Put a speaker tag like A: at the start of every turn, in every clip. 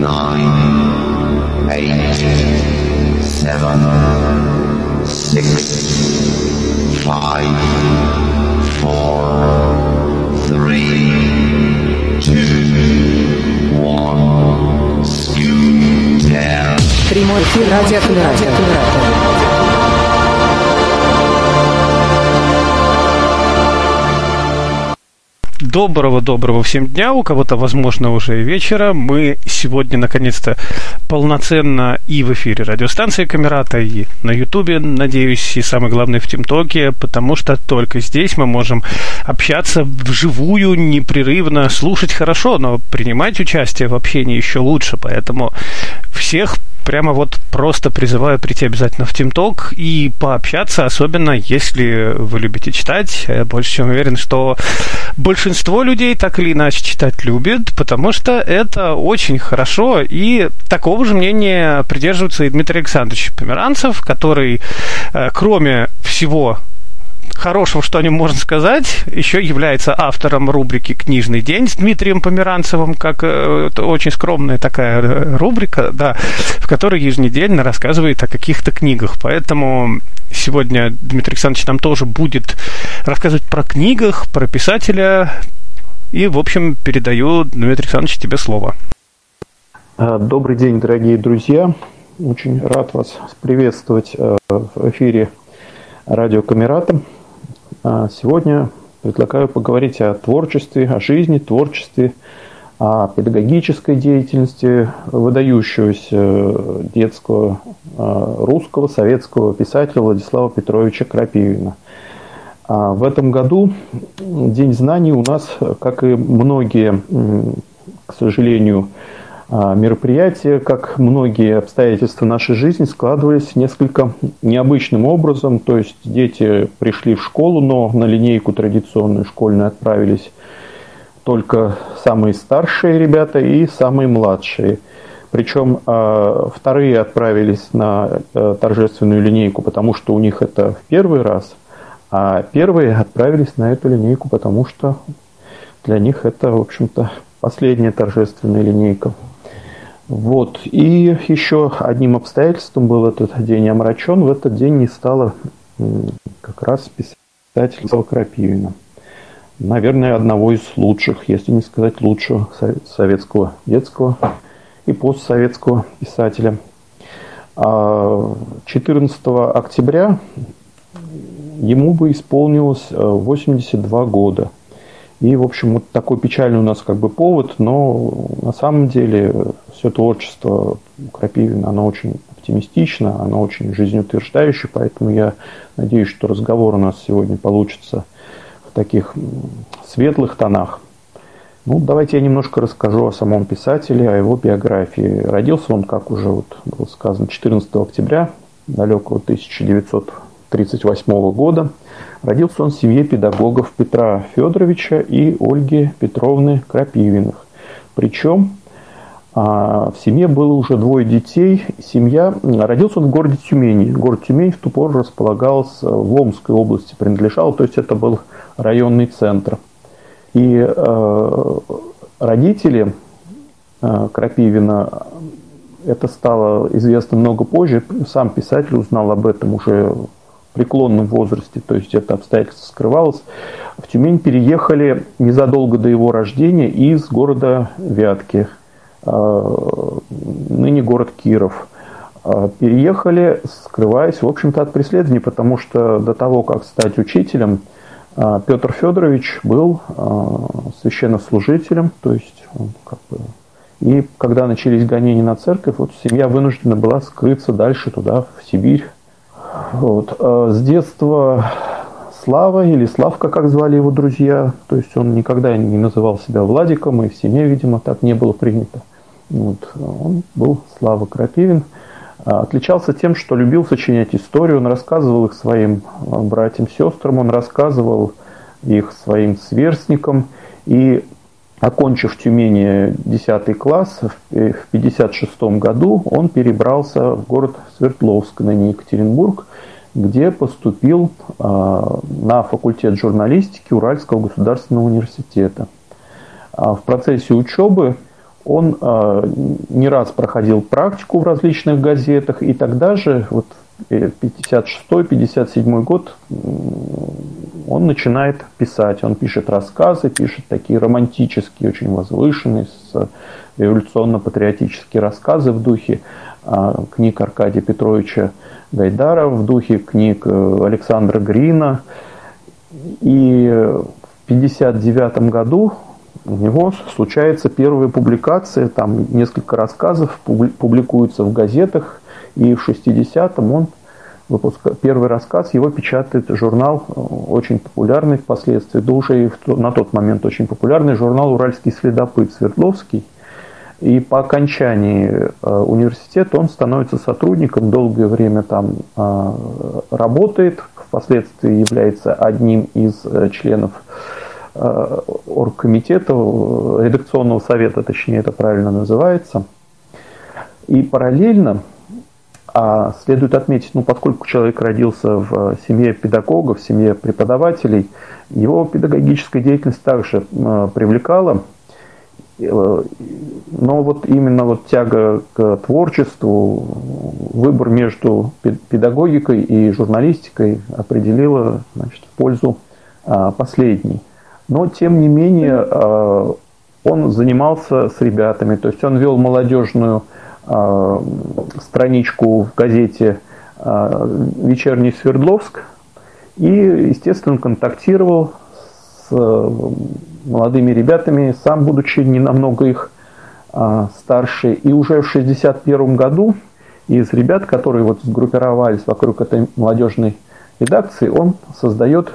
A: nine, eight, seven, six, five, four, three, two, one, scoot down.
B: Прямой эфир радио
C: Доброго-доброго всем дня, у кого-то, возможно, уже вечера. Мы сегодня, наконец-то, полноценно и в эфире радиостанции Камерата, и на Ютубе, надеюсь, и самое главное в ТимТоке, потому что только здесь мы можем общаться вживую, непрерывно, слушать хорошо, но принимать участие в общении еще лучше. Поэтому всех прямо вот просто призываю прийти обязательно в ТимТок и пообщаться, особенно если вы любите читать. Я больше чем уверен, что большинство людей так или иначе читать любит, потому что это очень хорошо, и такого же мнения придерживается и Дмитрий Александрович Померанцев, который, э, кроме всего хорошего, что о нем можно сказать, еще является автором рубрики «Книжный день» с Дмитрием Померанцевым, как э, очень скромная такая э, рубрика, да, в которой еженедельно рассказывает о каких-то книгах. Поэтому сегодня Дмитрий Александрович нам тоже будет рассказывать про книгах, про писателя. И, в общем, передаю, Дмитрий Александрович, тебе слово.
D: А, добрый день, дорогие друзья. Очень рад вас приветствовать э, в эфире радио Камерата. А сегодня предлагаю поговорить о творчестве, о жизни, творчестве, о педагогической деятельности выдающегося детского а, русского советского писателя Владислава Петровича Крапивина. А в этом году День знаний у нас, как и многие, к сожалению, мероприятия, как многие обстоятельства нашей жизни, складывались несколько необычным образом. То есть дети пришли в школу, но на линейку традиционную школьную отправились только самые старшие ребята и самые младшие. Причем э, вторые отправились на э, торжественную линейку, потому что у них это в первый раз, а первые отправились на эту линейку, потому что для них это, в общем-то, последняя торжественная линейка вот. И еще одним обстоятельством был этот день омрачен. В этот день не стало как раз писателя Крапивина. Наверное, одного из лучших, если не сказать лучшего советского детского и постсоветского писателя. 14 а октября ему бы исполнилось 82 года – и, в общем, вот такой печальный у нас как бы повод, но на самом деле все творчество Крапивина, оно очень оптимистично, оно очень жизнеутверждающее, поэтому я надеюсь, что разговор у нас сегодня получится в таких светлых тонах. Ну, давайте я немножко расскажу о самом писателе, о его биографии. Родился он, как уже вот было сказано, 14 октября далекого 1938 года – Родился он в семье педагогов Петра Федоровича и Ольги Петровны Крапивиных. Причем а, в семье было уже двое детей. Семья родился он в городе Тюмени. Город Тюмень в ту пору располагался в Омской области, принадлежал, то есть это был районный центр. И э, родители э, Крапивина, это стало известно много позже, сам писатель узнал об этом уже преклонном возрасте, то есть это обстоятельство скрывалось, в Тюмень переехали незадолго до его рождения из города Вятки, а, ныне город Киров. А, переехали, скрываясь, в общем-то, от преследований, потому что до того, как стать учителем, а, Петр Федорович был священнослужителем, то есть он как бы и когда начались гонения на церковь, вот семья вынуждена была скрыться дальше туда, в Сибирь, вот. А с детства Слава или Славка, как звали его друзья, то есть он никогда не называл себя Владиком, и в семье, видимо, так не было принято. Вот. Он был Слава Крапивин. А, отличался тем, что любил сочинять историю, он рассказывал их своим а, братьям, сестрам, он рассказывал их своим сверстникам. И окончив в Тюмени 10 класс, в 1956 году он перебрался в город Свердловск, ныне Екатеринбург, где поступил а, на факультет журналистики Уральского государственного университета. А в процессе учебы он не раз проходил практику в различных газетах, и тогда же, вот 56-57 год, он начинает писать. Он пишет рассказы, пишет такие романтические, очень возвышенные, революционно-патриотические рассказы в духе книг Аркадия Петровича Гайдара, в духе книг э, Александра Грина. И в 1959 году у него случается первая публикация, там несколько рассказов публикуются в газетах, и в 60-м он выпуска... первый рассказ, его печатает журнал, э, очень популярный впоследствии, да уже и на тот момент очень популярный журнал «Уральский следопыт» Свердловский – и по окончании э, университета он становится сотрудником, долгое время там э, работает, впоследствии является одним из членов оргкомитета, редакционного совета, точнее это правильно называется. И параллельно, а следует отметить, ну, поскольку человек родился в семье педагогов, в семье преподавателей, его педагогическая деятельность также привлекала Э, но вот именно вот тяга к творчеству, выбор между педагогикой и журналистикой определила значит, в пользу а, последней. Но тем не менее а, он занимался с ребятами, то есть он вел молодежную страничку в газете «Вечерний Свердловск» и, естественно, контактировал с молодыми ребятами, сам будучи не намного их а, старше. И уже в 1961 году из ребят, которые вот сгруппировались вокруг этой молодежной редакции, он создает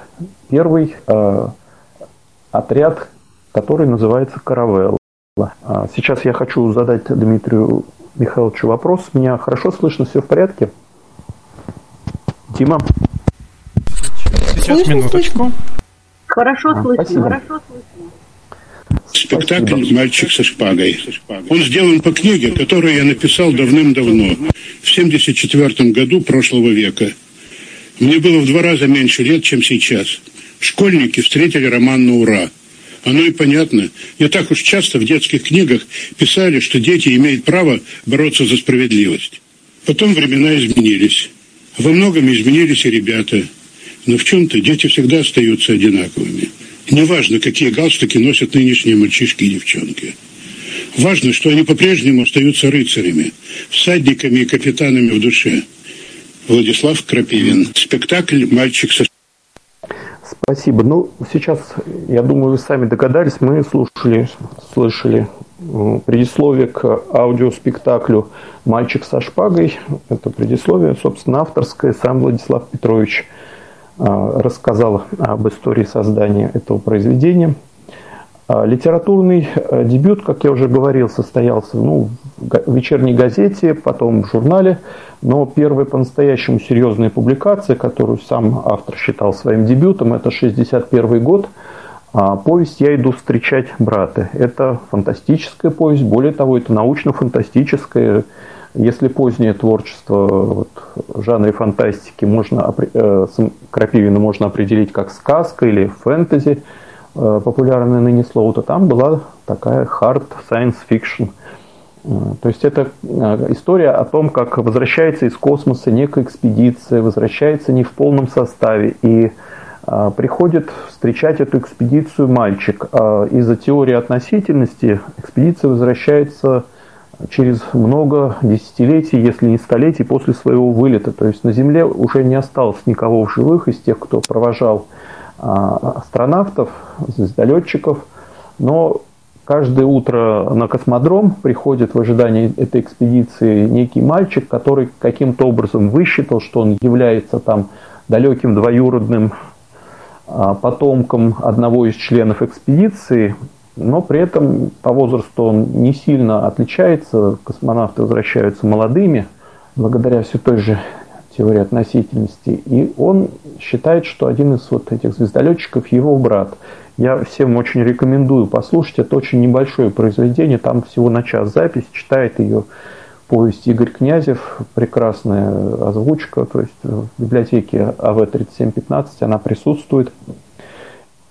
D: первый а, отряд, который называется «Каравелла». А, сейчас я хочу задать Дмитрию Михайловичу вопрос. Меня хорошо слышно, все в порядке? Дима?
C: Сейчас, минуточку.
B: Хорошо а, слышно, спасибо. хорошо слышно.
E: Спектакль спасибо. «Мальчик со шпагой». Он сделан по книге, которую я написал давным-давно, в 74 году прошлого века. Мне было в два раза меньше лет, чем сейчас. Школьники встретили роман на ура. Оно и понятно. Не так уж часто в детских книгах писали, что дети имеют право бороться за справедливость. Потом времена изменились. Во многом изменились и ребята – но в чем-то дети всегда остаются одинаковыми. Неважно, какие галстуки носят нынешние мальчишки и девчонки. Важно, что они по-прежнему остаются рыцарями, всадниками и капитанами в душе. Владислав Крапивин. Спектакль «Мальчик со
D: Спасибо. Ну, сейчас, я думаю, вы сами догадались, мы слушали, слышали предисловие к аудиоспектаклю «Мальчик со шпагой». Это предисловие, собственно, авторское, сам Владислав Петрович а, рассказал об истории создания этого произведения. А, литературный э, дебют, как я уже говорил, состоялся ну, в вечерней газете, потом в журнале, но первая по-настоящему серьезная публикация, которую сам автор считал своим дебютом, это 1961 год, а, повесть «Я иду встречать брата». Это фантастическая повесть, более того, это научно-фантастическая. Если позднее творчество вот, в жанре фантастики можно, э, Крапивина можно определить как сказка или фэнтези, популярное ныне слово, то там была такая hard science fiction. Э, то есть это э, история о том, как возвращается из космоса некая экспедиция, возвращается не в полном составе, и э, приходит встречать эту экспедицию мальчик. Из-за теории относительности экспедиция возвращается через много десятилетий, если не столетий после своего вылета. То есть на Земле уже не осталось никого в живых из тех, кто провожал астронавтов, звездолетчиков, но каждое утро на космодром приходит в ожидании этой экспедиции некий мальчик, который каким-то образом высчитал, что он является там далеким двоюродным а, потомком одного из членов экспедиции, но при этом по возрасту он не сильно отличается. Космонавты возвращаются молодыми, благодаря все той же теории относительности. И он считает, что один из вот этих звездолетчиков его брат. Я всем очень рекомендую послушать. Это очень небольшое произведение, там всего на час запись. Читает ее повесть Игорь Князев, прекрасная озвучка, то есть в библиотеке АВ-3715 она присутствует.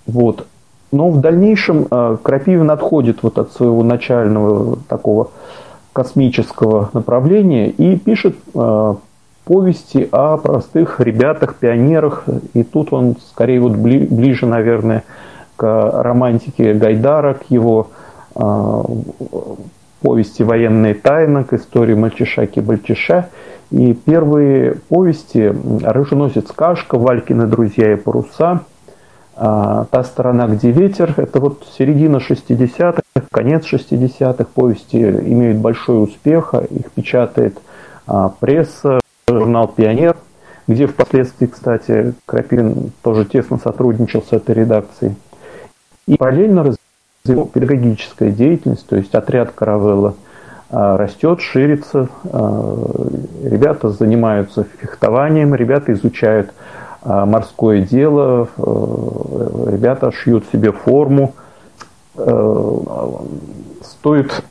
D: Вот. Но в дальнейшем э, Крапивин отходит вот от своего начального такого космического направления и пишет э, повести о простых ребятах, пионерах. И тут он скорее вот ближе, наверное, к романтике Гайдара, к его э, повести «Военные тайны», к истории Мальчиша-Кибальчиша. И первые повести «Рыженосец Кашка», «Валькины друзья и паруса», а, «Та сторона, где ветер» – это вот середина 60-х, конец 60-х. Повести имеют большой успех, их печатает а, пресса, журнал «Пионер», где впоследствии, кстати, Крапин тоже тесно сотрудничал с этой редакцией. И параллельно развивал педагогическая деятельность, то есть отряд «Каравелла» а, растет, ширится, а, ребята занимаются фехтованием, ребята изучают а, морское дело, ребята шьют себе форму. Стоит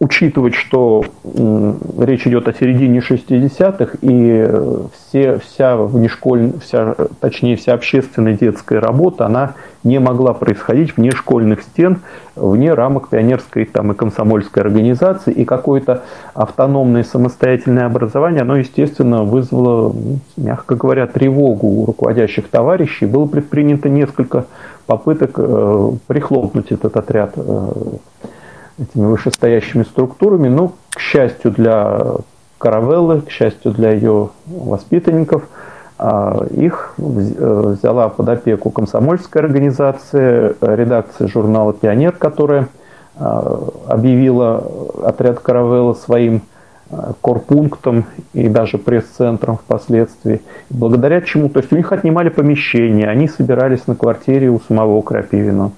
D: учитывать, что речь идет о середине 60-х, и все, вся внешколь, вся, точнее, вся общественная детская работа, она не могла происходить вне школьных стен, вне рамок пионерской там, и комсомольской организации, и какое-то автономное самостоятельное образование, оно, естественно, вызвало, мягко говоря, тревогу у руководящих товарищей. Было предпринято несколько попыток э, прихлопнуть этот отряд э, этими вышестоящими структурами, но, к счастью для Каравеллы, к счастью для ее воспитанников, а, их э, взяла под опеку комсомольская организация, редакция журнала «Пионер», которая а, объявила отряд Каравелла своим а, корпунктом и даже пресс-центром впоследствии. Благодаря чему? То есть у них отнимали помещение, они собирались на квартире у самого Крапивина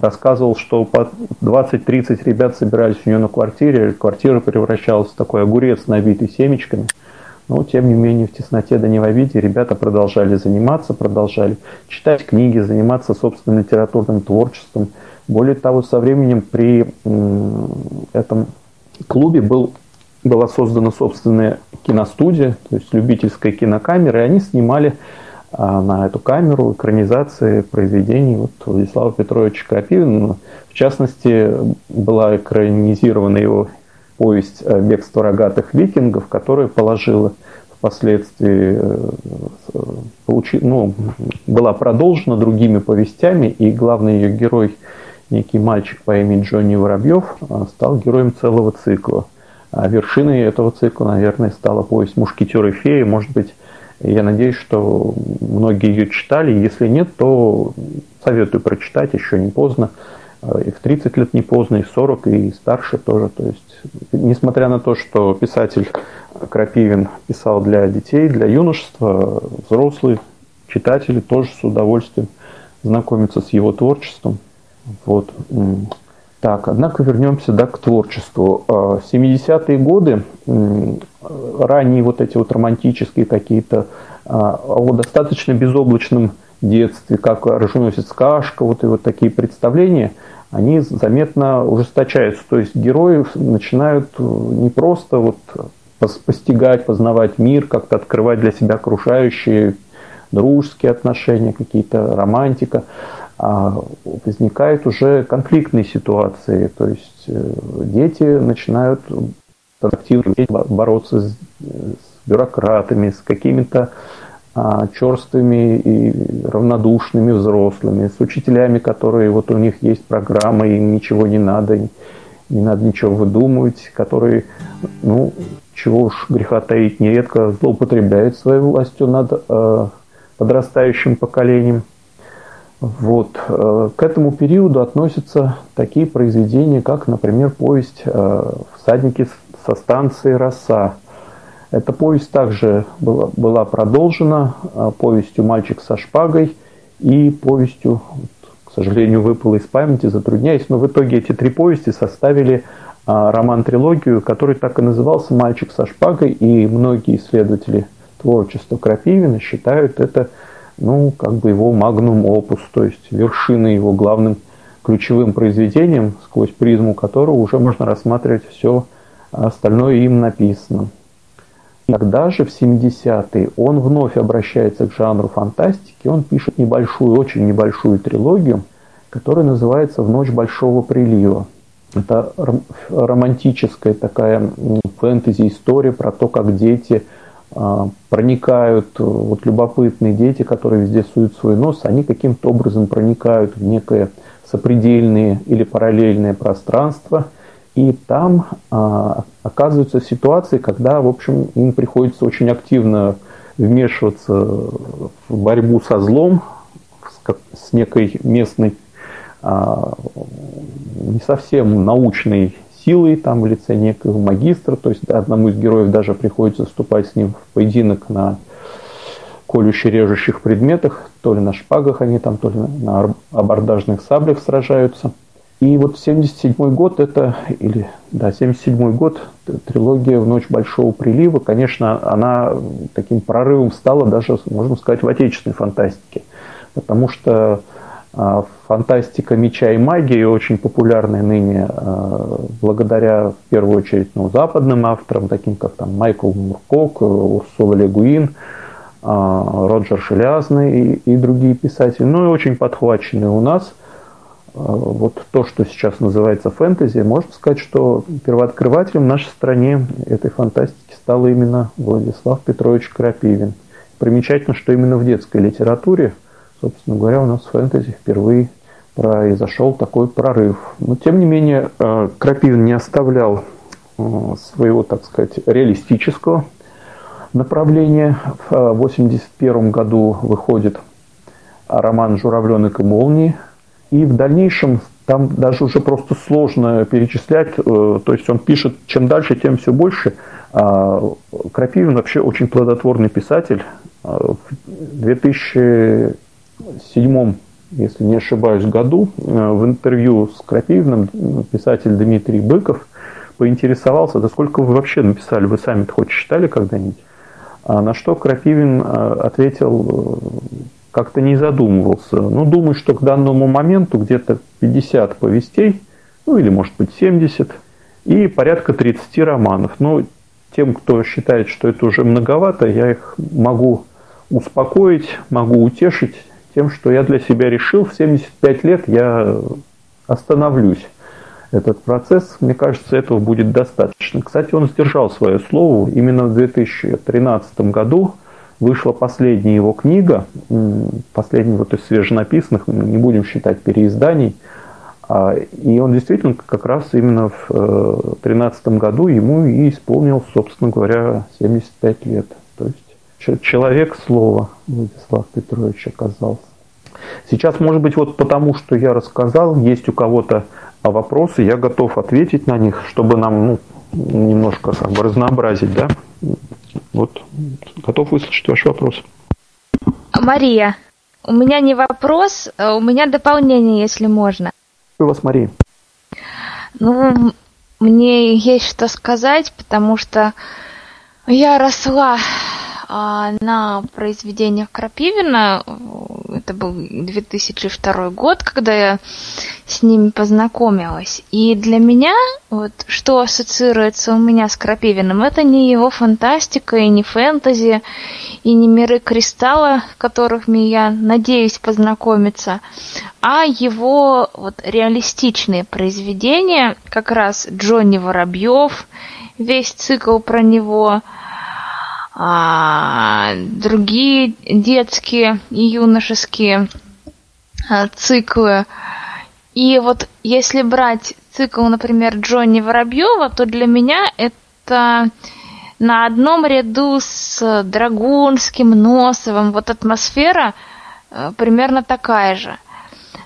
D: рассказывал, что по 20-30 ребят собирались у нее на квартире, квартира превращалась в такой огурец, набитый семечками. Но, тем не менее, в тесноте да не в обиде ребята продолжали заниматься, продолжали читать книги, заниматься собственным литературным творчеством. Более того, со временем при этом клубе был, была создана собственная киностудия, то есть любительская кинокамера, и они снимали на эту камеру экранизации произведений вот Владислава Петровича Крапивина. В частности, была экранизирована его повесть «Бегство рогатых викингов», которая положила впоследствии, э, получи, ну, была продолжена другими повестями, и главный ее герой, некий мальчик по имени Джонни Воробьев, э, стал героем целого цикла. А вершиной этого цикла, наверное, стала повесть «Мушкетеры феи», может быть, я надеюсь, что многие ее читали. Если нет, то советую прочитать, еще не поздно. И в 30 лет не поздно, и в 40, и старше тоже. То есть, несмотря на то, что писатель Крапивин писал для детей, для юношества, взрослые читатели тоже с удовольствием знакомятся с его творчеством. Вот. Так, однако вернемся да, к творчеству. 70-е а, годы, ранние вот эти вот романтические какие-то, а, о достаточно безоблачном детстве, как «Роженосец Кашка», вот и вот такие представления, они заметно ужесточаются. То есть герои начинают не просто вот постигать, познавать мир, как-то открывать для себя окружающие дружеские отношения, какие-то романтика, возникают уже конфликтные ситуации, то есть э, дети начинают активно бороться с, с бюрократами, с какими-то а, черствыми и равнодушными взрослыми, с учителями, которые вот у них есть программа, им ничего не надо, не надо ничего выдумывать, которые, ну, чего уж греха таить, нередко злоупотребляют своей властью над э, подрастающим поколением. Вот. Э, к этому периоду относятся такие произведения, как, например, повесть э, «Всадники со станции Роса». Эта повесть также была, продолжена э, повестью «Мальчик со шпагой» и повестью, к сожалению, выпала из памяти, затрудняюсь, но в итоге эти три повести составили роман-трилогию, который так и назывался «Мальчик со шпагой», и многие исследователи творчества Крапивина считают это ну, как бы его магнум опус, то есть вершины его главным ключевым произведением, сквозь призму которого уже можно рассматривать все остальное им написано. Тогда же, в 70-е, он вновь обращается к жанру фантастики, он пишет небольшую, очень небольшую трилогию, который называется «В ночь большого прилива». Это романтическая такая фэнтези-история про то, как дети проникают, вот любопытные дети, которые везде суют свой нос, они каким-то образом проникают в некое сопредельное или параллельное пространство, и там а, оказываются ситуации, когда, в общем, им приходится очень активно вмешиваться в борьбу со злом, с, с некой местной а, не совсем научной силой там в лице некого магистра, то есть одному из героев даже приходится вступать с ним в поединок на колюще-режущих предметах, то ли на шпагах они там, то ли на абордажных саблях сражаются. И вот 77 год это, или, да, 77 год, трилогия «В ночь большого прилива», конечно, она таким прорывом стала даже, можно сказать, в отечественной фантастике, потому что фантастика меча и магии очень популярная ныне а, благодаря, в первую очередь, ну, западным авторам, таким как там Майкл Муркок, Урсула Легуин, а, Роджер Шелязный и, и другие писатели, ну и очень подхваченные у нас. Вот то, что сейчас называется фэнтези, можно сказать, что первооткрывателем в нашей стране этой фантастики стал именно Владислав Петрович Крапивин. Примечательно, что именно в детской литературе – собственно говоря, у нас в фэнтези впервые произошел такой прорыв. Но, тем не менее, э, Крапивин не оставлял э, своего, так сказать, реалистического направления. В 1981 году выходит роман «Журавленок и молнии». И в дальнейшем там даже уже просто сложно перечислять. Э, то есть он пишет, чем дальше, тем все больше. А Крапивин вообще очень плодотворный писатель. В 2000 седьмом, если не ошибаюсь, году э, в интервью с Крапивным писатель Дмитрий Быков поинтересовался, да сколько вы вообще написали, вы сами хоть читали когда-нибудь? А на что Крапивин э, ответил, э, как-то не задумывался. Ну, думаю, что к данному моменту где-то 50 повестей, ну или может быть 70, и порядка 30 романов. Но тем, кто считает, что это уже многовато, я их могу успокоить, могу утешить тем, что я для себя решил, в 75 лет я остановлюсь этот процесс. Мне кажется, этого будет достаточно. Кстати, он сдержал свое слово. Именно в 2013 году вышла последняя его книга, последняя вот из свеженаписанных, не будем считать переизданий, а, и он действительно как раз именно в 2013 э, году ему и исполнил, собственно говоря, 75 лет. То есть человек слова Владислав Петрович оказался. Сейчас, может быть, вот потому, что я рассказал, есть у кого-то вопросы, я готов ответить на них, чтобы нам ну, немножко как бы разнообразить, да? Вот, готов выслушать ваш вопрос.
F: Мария, у меня не вопрос, а у меня дополнение, если можно.
D: У вас, Мария?
F: Ну, мне есть что сказать, потому что я росла а, на произведениях Крапивина. Это был 2002 год, когда я с ними познакомилась. И для меня, вот что ассоциируется у меня с Крапивиным, это не его фантастика и не фэнтези, и не миры кристалла, в которых я надеюсь познакомиться, а его вот реалистичные произведения, как раз Джонни Воробьев, весь цикл про него – а, другие детские и юношеские а, циклы. И вот если брать цикл, например, Джонни Воробьева, то для меня это на одном ряду с Драгунским, Носовым. Вот атмосфера э, примерно такая же.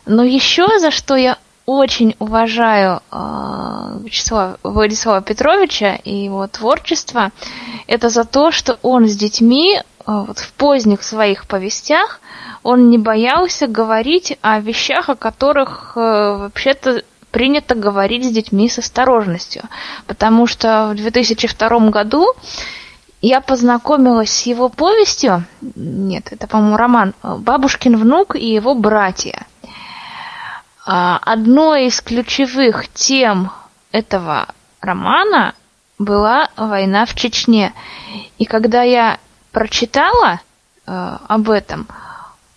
F: Но еще за что я очень уважаю э, Вячеслава, Владислава Петровича и его творчество, это за то, что он с детьми э, вот в поздних своих повестях он не боялся говорить о вещах, о которых э, вообще-то принято говорить с детьми с осторожностью. Потому что в 2002 году я познакомилась с его повестью, нет, это, по-моему, роман «Бабушкин внук и его братья». А, одной из ключевых тем этого романа была война в Чечне. И когда я прочитала э, об этом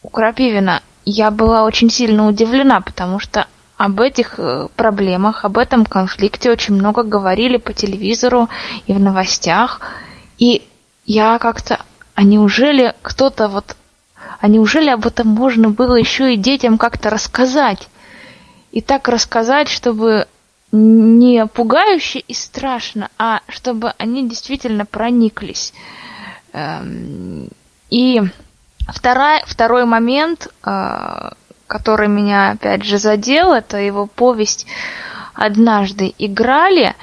F: у Крапивина, я была очень сильно удивлена, потому что об этих э, проблемах, об этом конфликте очень много говорили по телевизору и в новостях. И я как-то, а неужели кто-то вот, а неужели об этом можно было еще и детям как-то рассказать? И так рассказать, чтобы не пугающе и страшно, а чтобы они действительно прониклись. Эм, и вторая, второй момент, э, который меня опять же задел, это его повесть «Однажды играли»,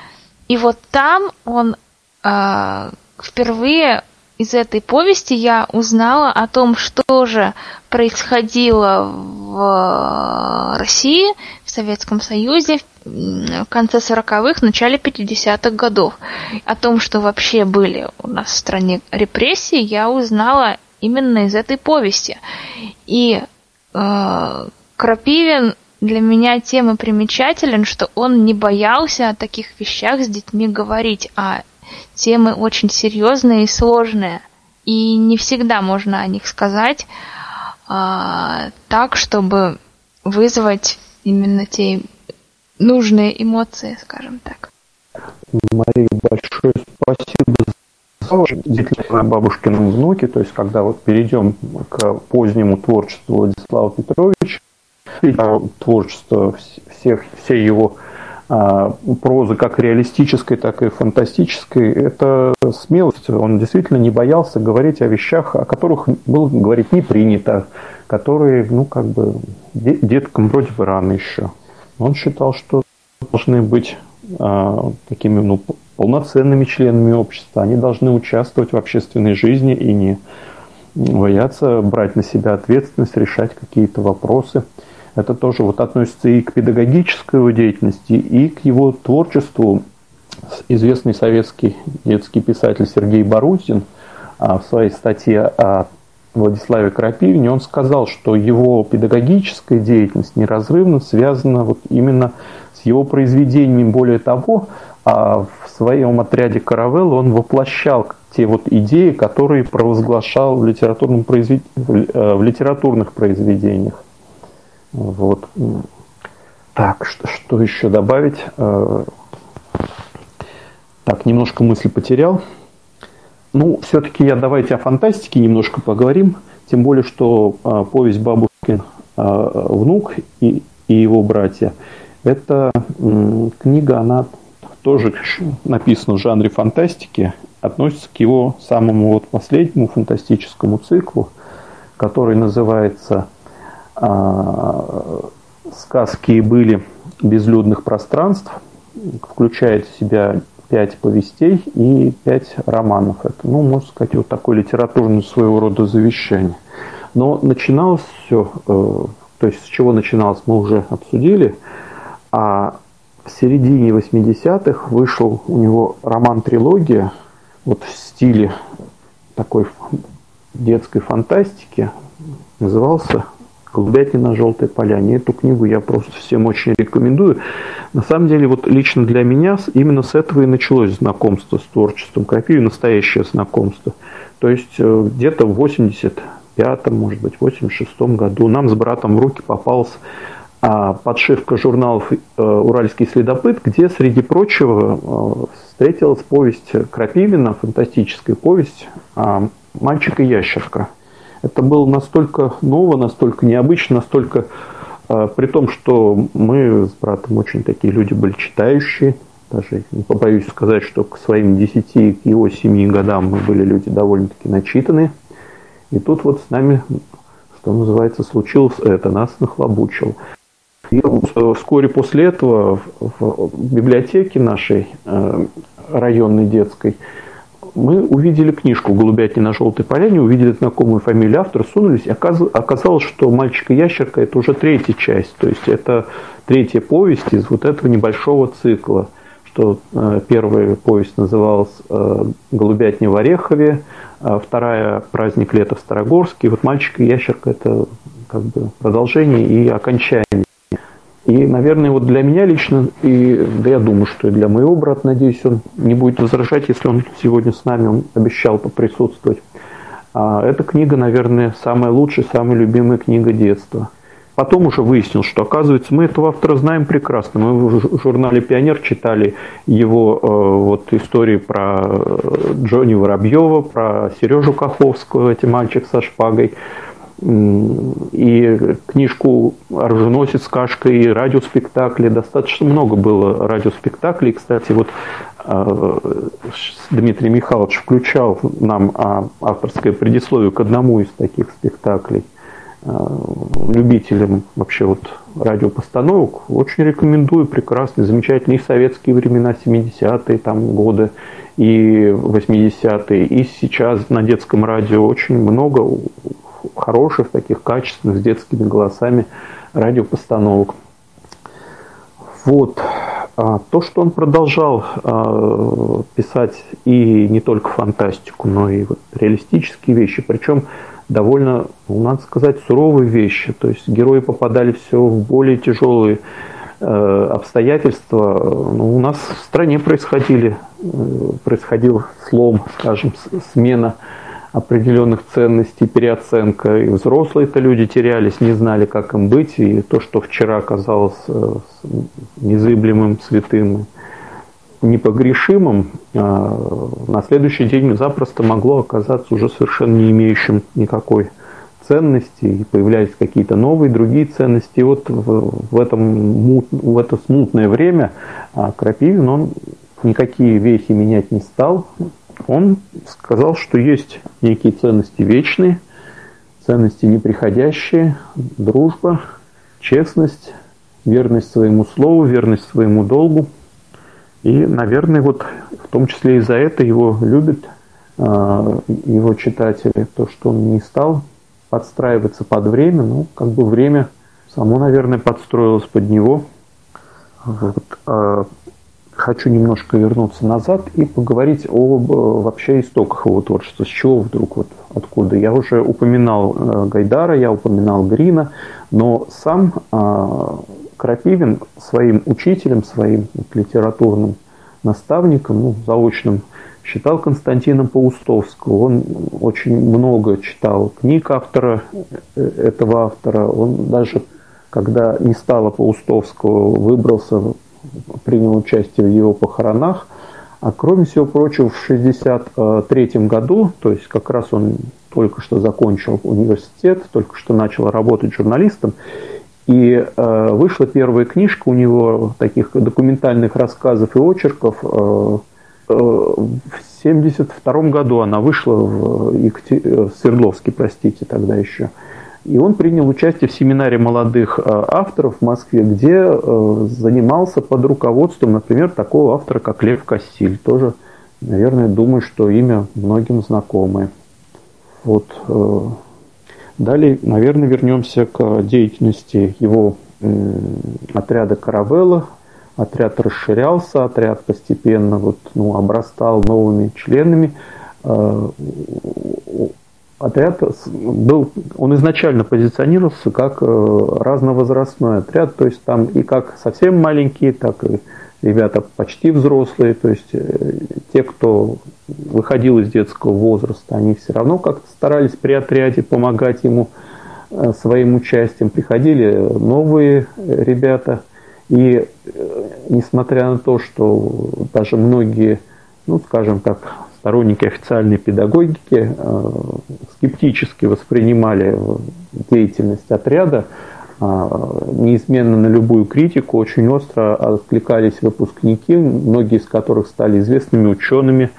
F: и вот там он э, впервые из этой повести я узнала о том, что же происходило в России, в Советском Союзе в конце 40-х, начале 50-х годов. О том, что вообще были у нас в стране репрессии, я узнала именно из этой повести. И э, Крапивин для меня тем и примечателен, что он не боялся о таких вещах с детьми говорить, а темы очень серьезные и сложные. И не всегда можно о них сказать а, так, чтобы вызвать именно те нужные эмоции, скажем так.
D: Мария, большое спасибо за бабушкином внуке, то есть когда вот перейдем к позднему творчеству Владислава Петровича, творчество всех, всей его а, прозы, как реалистической, так и фантастической, это смелость. Он действительно не боялся говорить о вещах, о которых было говорить не принято, которые, ну, как бы, деткам вроде бы рано еще. Он считал, что должны быть а, такими, ну, полноценными членами общества. Они должны участвовать в общественной жизни и не бояться брать на себя ответственность, решать какие-то вопросы – это тоже вот относится и к педагогической его деятельности, и к его творчеству. Известный советский детский писатель Сергей Барутин а, в своей статье о Владиславе Крапивине, он сказал, что его педагогическая деятельность неразрывно связана вот именно с его произведениями. Более того, а, в своем отряде «Каравелл» он воплощал те вот идеи, которые провозглашал в, литературном произвед... Э, в литературных произведениях. Вот. Так, что, что еще добавить? Э, так, немножко мысли потерял. Ну, все-таки я давайте о фантастике немножко поговорим. Тем более, что э, повесть «Бабушкин э, внук» и, и его братья – это э, книга, она тоже написана в жанре фантастики, относится к его самому вот последнему фантастическому циклу, который называется сказки были безлюдных пространств, включает в себя пять повестей и пять романов. Это, ну, можно сказать, вот такое литературное своего рода завещание. Но начиналось все, э, то есть с чего начиналось, мы уже обсудили, а в середине 80-х вышел у него роман-трилогия, вот в стиле такой детской фантастики, назывался «Голубятня на желтой поляне». Эту книгу я просто всем очень рекомендую. На самом деле, вот лично для меня именно с этого и началось знакомство с творчеством Крапивы, настоящее знакомство. То есть э, где-то в 85-м, может быть, 86-м году нам с братом в руки попалась а, подшивка журналов э, «Уральский следопыт», где, среди прочего, э, встретилась повесть Крапивина, фантастическая повесть «Мальчик и ящерка». Это было настолько ново, настолько необычно, настолько э, при том, что мы с братом очень такие люди были читающие, даже не побоюсь сказать, что к своим 10 к его 7 годам мы были люди довольно-таки начитанные. И тут вот с нами, что называется, случилось это, нас нахлобучило. И вскоре после этого в библиотеке нашей э, районной детской мы увидели книжку «Голубятни на желтой поляне», увидели знакомую фамилию автора, сунулись, и оказалось, что «Мальчик и ящерка» – это уже третья часть, то есть это третья повесть из вот этого небольшого цикла, что э, первая повесть называлась э, «Голубятни в Орехове», а вторая «Праздник лета в Старогорске», и вот «Мальчик и ящерка» – это как бы продолжение и окончание и, наверное, вот для меня лично, и да я думаю, что и для моего брата, надеюсь, он не будет возражать, если он сегодня с нами, он обещал поприсутствовать. А эта книга, наверное, самая лучшая, самая любимая книга детства. Потом уже выяснил, что, оказывается, мы этого автора знаем прекрасно. Мы в журнале «Пионер» читали его э, вот, истории про э, Джонни Воробьева, про Сережу Каховского, эти мальчик со шпагой и книжку «Оруженосец с кашкой», и радиоспектакли. Достаточно много было радиоспектаклей. Кстати, вот э, Дмитрий Михайлович включал нам а, авторское предисловие к одному из таких спектаклей. Э, любителям вообще вот радиопостановок очень рекомендую, прекрасный, замечательный и советские времена, 70-е там годы, и 80-е, и сейчас на детском радио очень много хороших, таких качественных, с детскими голосами радиопостановок. Вот. А, то, что он продолжал а, писать и не только фантастику, но и вот реалистические вещи, причем довольно, ну, надо сказать, суровые вещи. То есть герои попадали все в более тяжелые э, обстоятельства. Ну, у нас в стране происходили, э, происходил слом, скажем, смена определенных ценностей, переоценка. И взрослые-то люди терялись, не знали, как им быть. И то, что вчера казалось э, незыблемым, святым, непогрешимым, а на следующий день запросто могло оказаться уже совершенно не имеющим никакой ценности, и появлялись какие-то новые, другие ценности. И вот в, в, этом, в это смутное время а, Крапивин, он никакие вехи менять не стал, он сказал, что есть некие ценности вечные, ценности неприходящие, дружба, честность, верность своему слову, верность своему долгу. И, наверное, вот в том числе и за это его любят а, его читатели, то, что он не стал подстраиваться под время, ну, как бы время само, наверное, подстроилось под него. Вот. А хочу немножко вернуться назад и поговорить об э, вообще истоках его творчества. С чего вдруг, вот откуда? Я уже упоминал э, Гайдара, я упоминал Грина, но сам э, Крапивин своим учителем, своим литературным наставником, ну, заочным, считал Константина Паустовского. Он очень много читал книг автора, этого автора. Он даже, когда не стало Паустовского, выбрался принял участие в его похоронах. А кроме всего прочего, в 1963 году, то есть как раз он только что закончил университет, только что начал работать журналистом, и э, вышла первая книжка у него таких документальных рассказов и очерков. Э, э, в 1972 году она вышла в, Екатер... Э, в Свердловске, простите, тогда еще. И он принял участие в семинаре молодых э, авторов в Москве, где э, занимался под руководством, например, такого автора, как Лев Кассиль. Тоже, наверное, думаю, что имя многим знакомое. Вот. Э, далее, наверное, вернемся к деятельности его отряда «Каравелла». Отряд расширялся, отряд постепенно вот, ну, обрастал новыми членами отряд был, он изначально позиционировался как э, разновозрастной отряд, то есть там и как совсем маленькие, так и ребята почти взрослые, то есть э, те, кто выходил из детского возраста, они все равно как-то старались при отряде помогать ему э, своим участием. Приходили новые ребята, и несмотря на то, что даже многие, ну, скажем так, сторонники официальной педагогики э, скептически воспринимали деятельность отряда, а, неизменно на любую критику очень остро откликались выпускники, многие из которых стали известными учеными,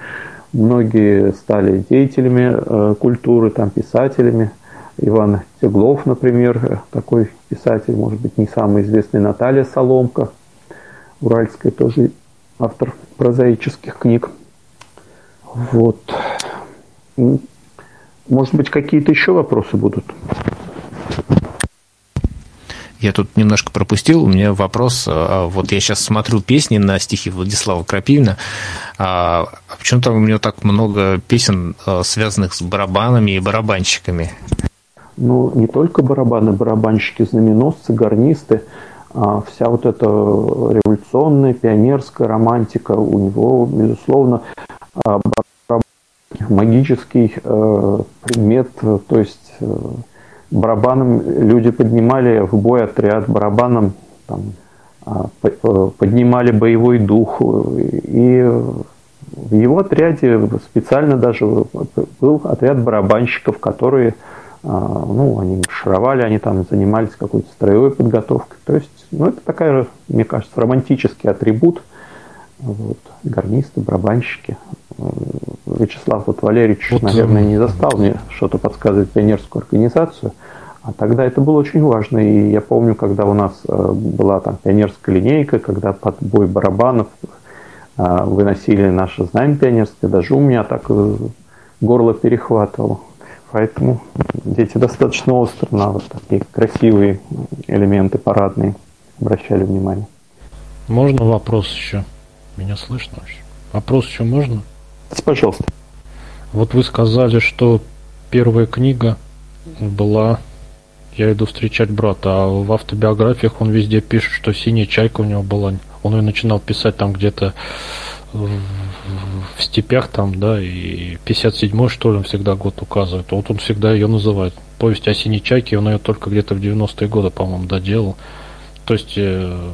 D: многие стали деятелями э, культуры, там, писателями. Иван Теглов, например, такой писатель, может быть, не самый известный, Наталья Соломка, уральская тоже автор прозаических книг. Вот. Может быть, какие-то еще вопросы будут?
G: Я тут немножко пропустил. У меня вопрос. А, вот я сейчас смотрю песни на стихи Владислава Крапивина. А, а почему-то у него так много песен, а, связанных с барабанами и барабанщиками?
D: Ну, не только барабаны, барабанщики, знаменосцы, гарнисты. А вся вот эта революционная, пионерская романтика у него, безусловно, магический э, предмет, то есть э, барабаном люди поднимали в бой отряд, барабаном там, а, э, поднимали боевой дух. И в его отряде специально даже был отряд барабанщиков, которые а, ну, они маршировали, они там занимались какой-то строевой подготовкой. То есть, ну, это такая, мне кажется, романтический атрибут. Вот, гарнисты, барабанщики. Вячеслав вот Валерьевич, вот, наверное, не застал мне что-то подсказывать пионерскую организацию. А тогда это было очень важно. И я помню, когда у нас э, была там пионерская линейка, когда под бой барабанов э, выносили наше знамя пионерское, даже у меня так э, горло перехватывало. Поэтому дети достаточно остро на вот такие красивые элементы парадные обращали внимание.
H: Можно вопрос еще? Меня слышно вообще? Вопрос еще можно?
D: Пожалуйста.
H: Вот вы сказали, что первая книга была «Я иду встречать брата», а в автобиографиях он везде пишет, что «Синяя чайка» у него была. Он ее начинал писать там где-то в степях там, да, и 57-й, что ли, он всегда год указывает. Вот он всегда ее называет. Повесть о синей чайке, он ее только где-то в 90-е годы, по-моему, доделал. То есть, э,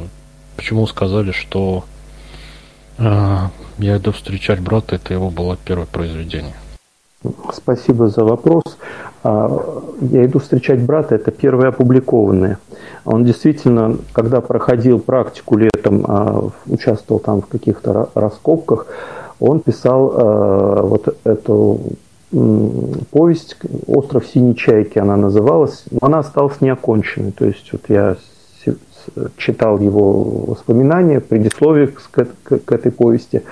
H: почему сказали, что э, я иду встречать брата, это его было первое произведение.
D: Спасибо за вопрос. А, я иду встречать брата, это первое опубликованное. Он действительно, когда проходил практику летом, а, участвовал там в каких-то раскопках, он писал а, вот эту повесть «Остров синей чайки» она называлась, но она осталась неоконченной. То есть вот я читал его воспоминания, предисловие к, к, к этой повести.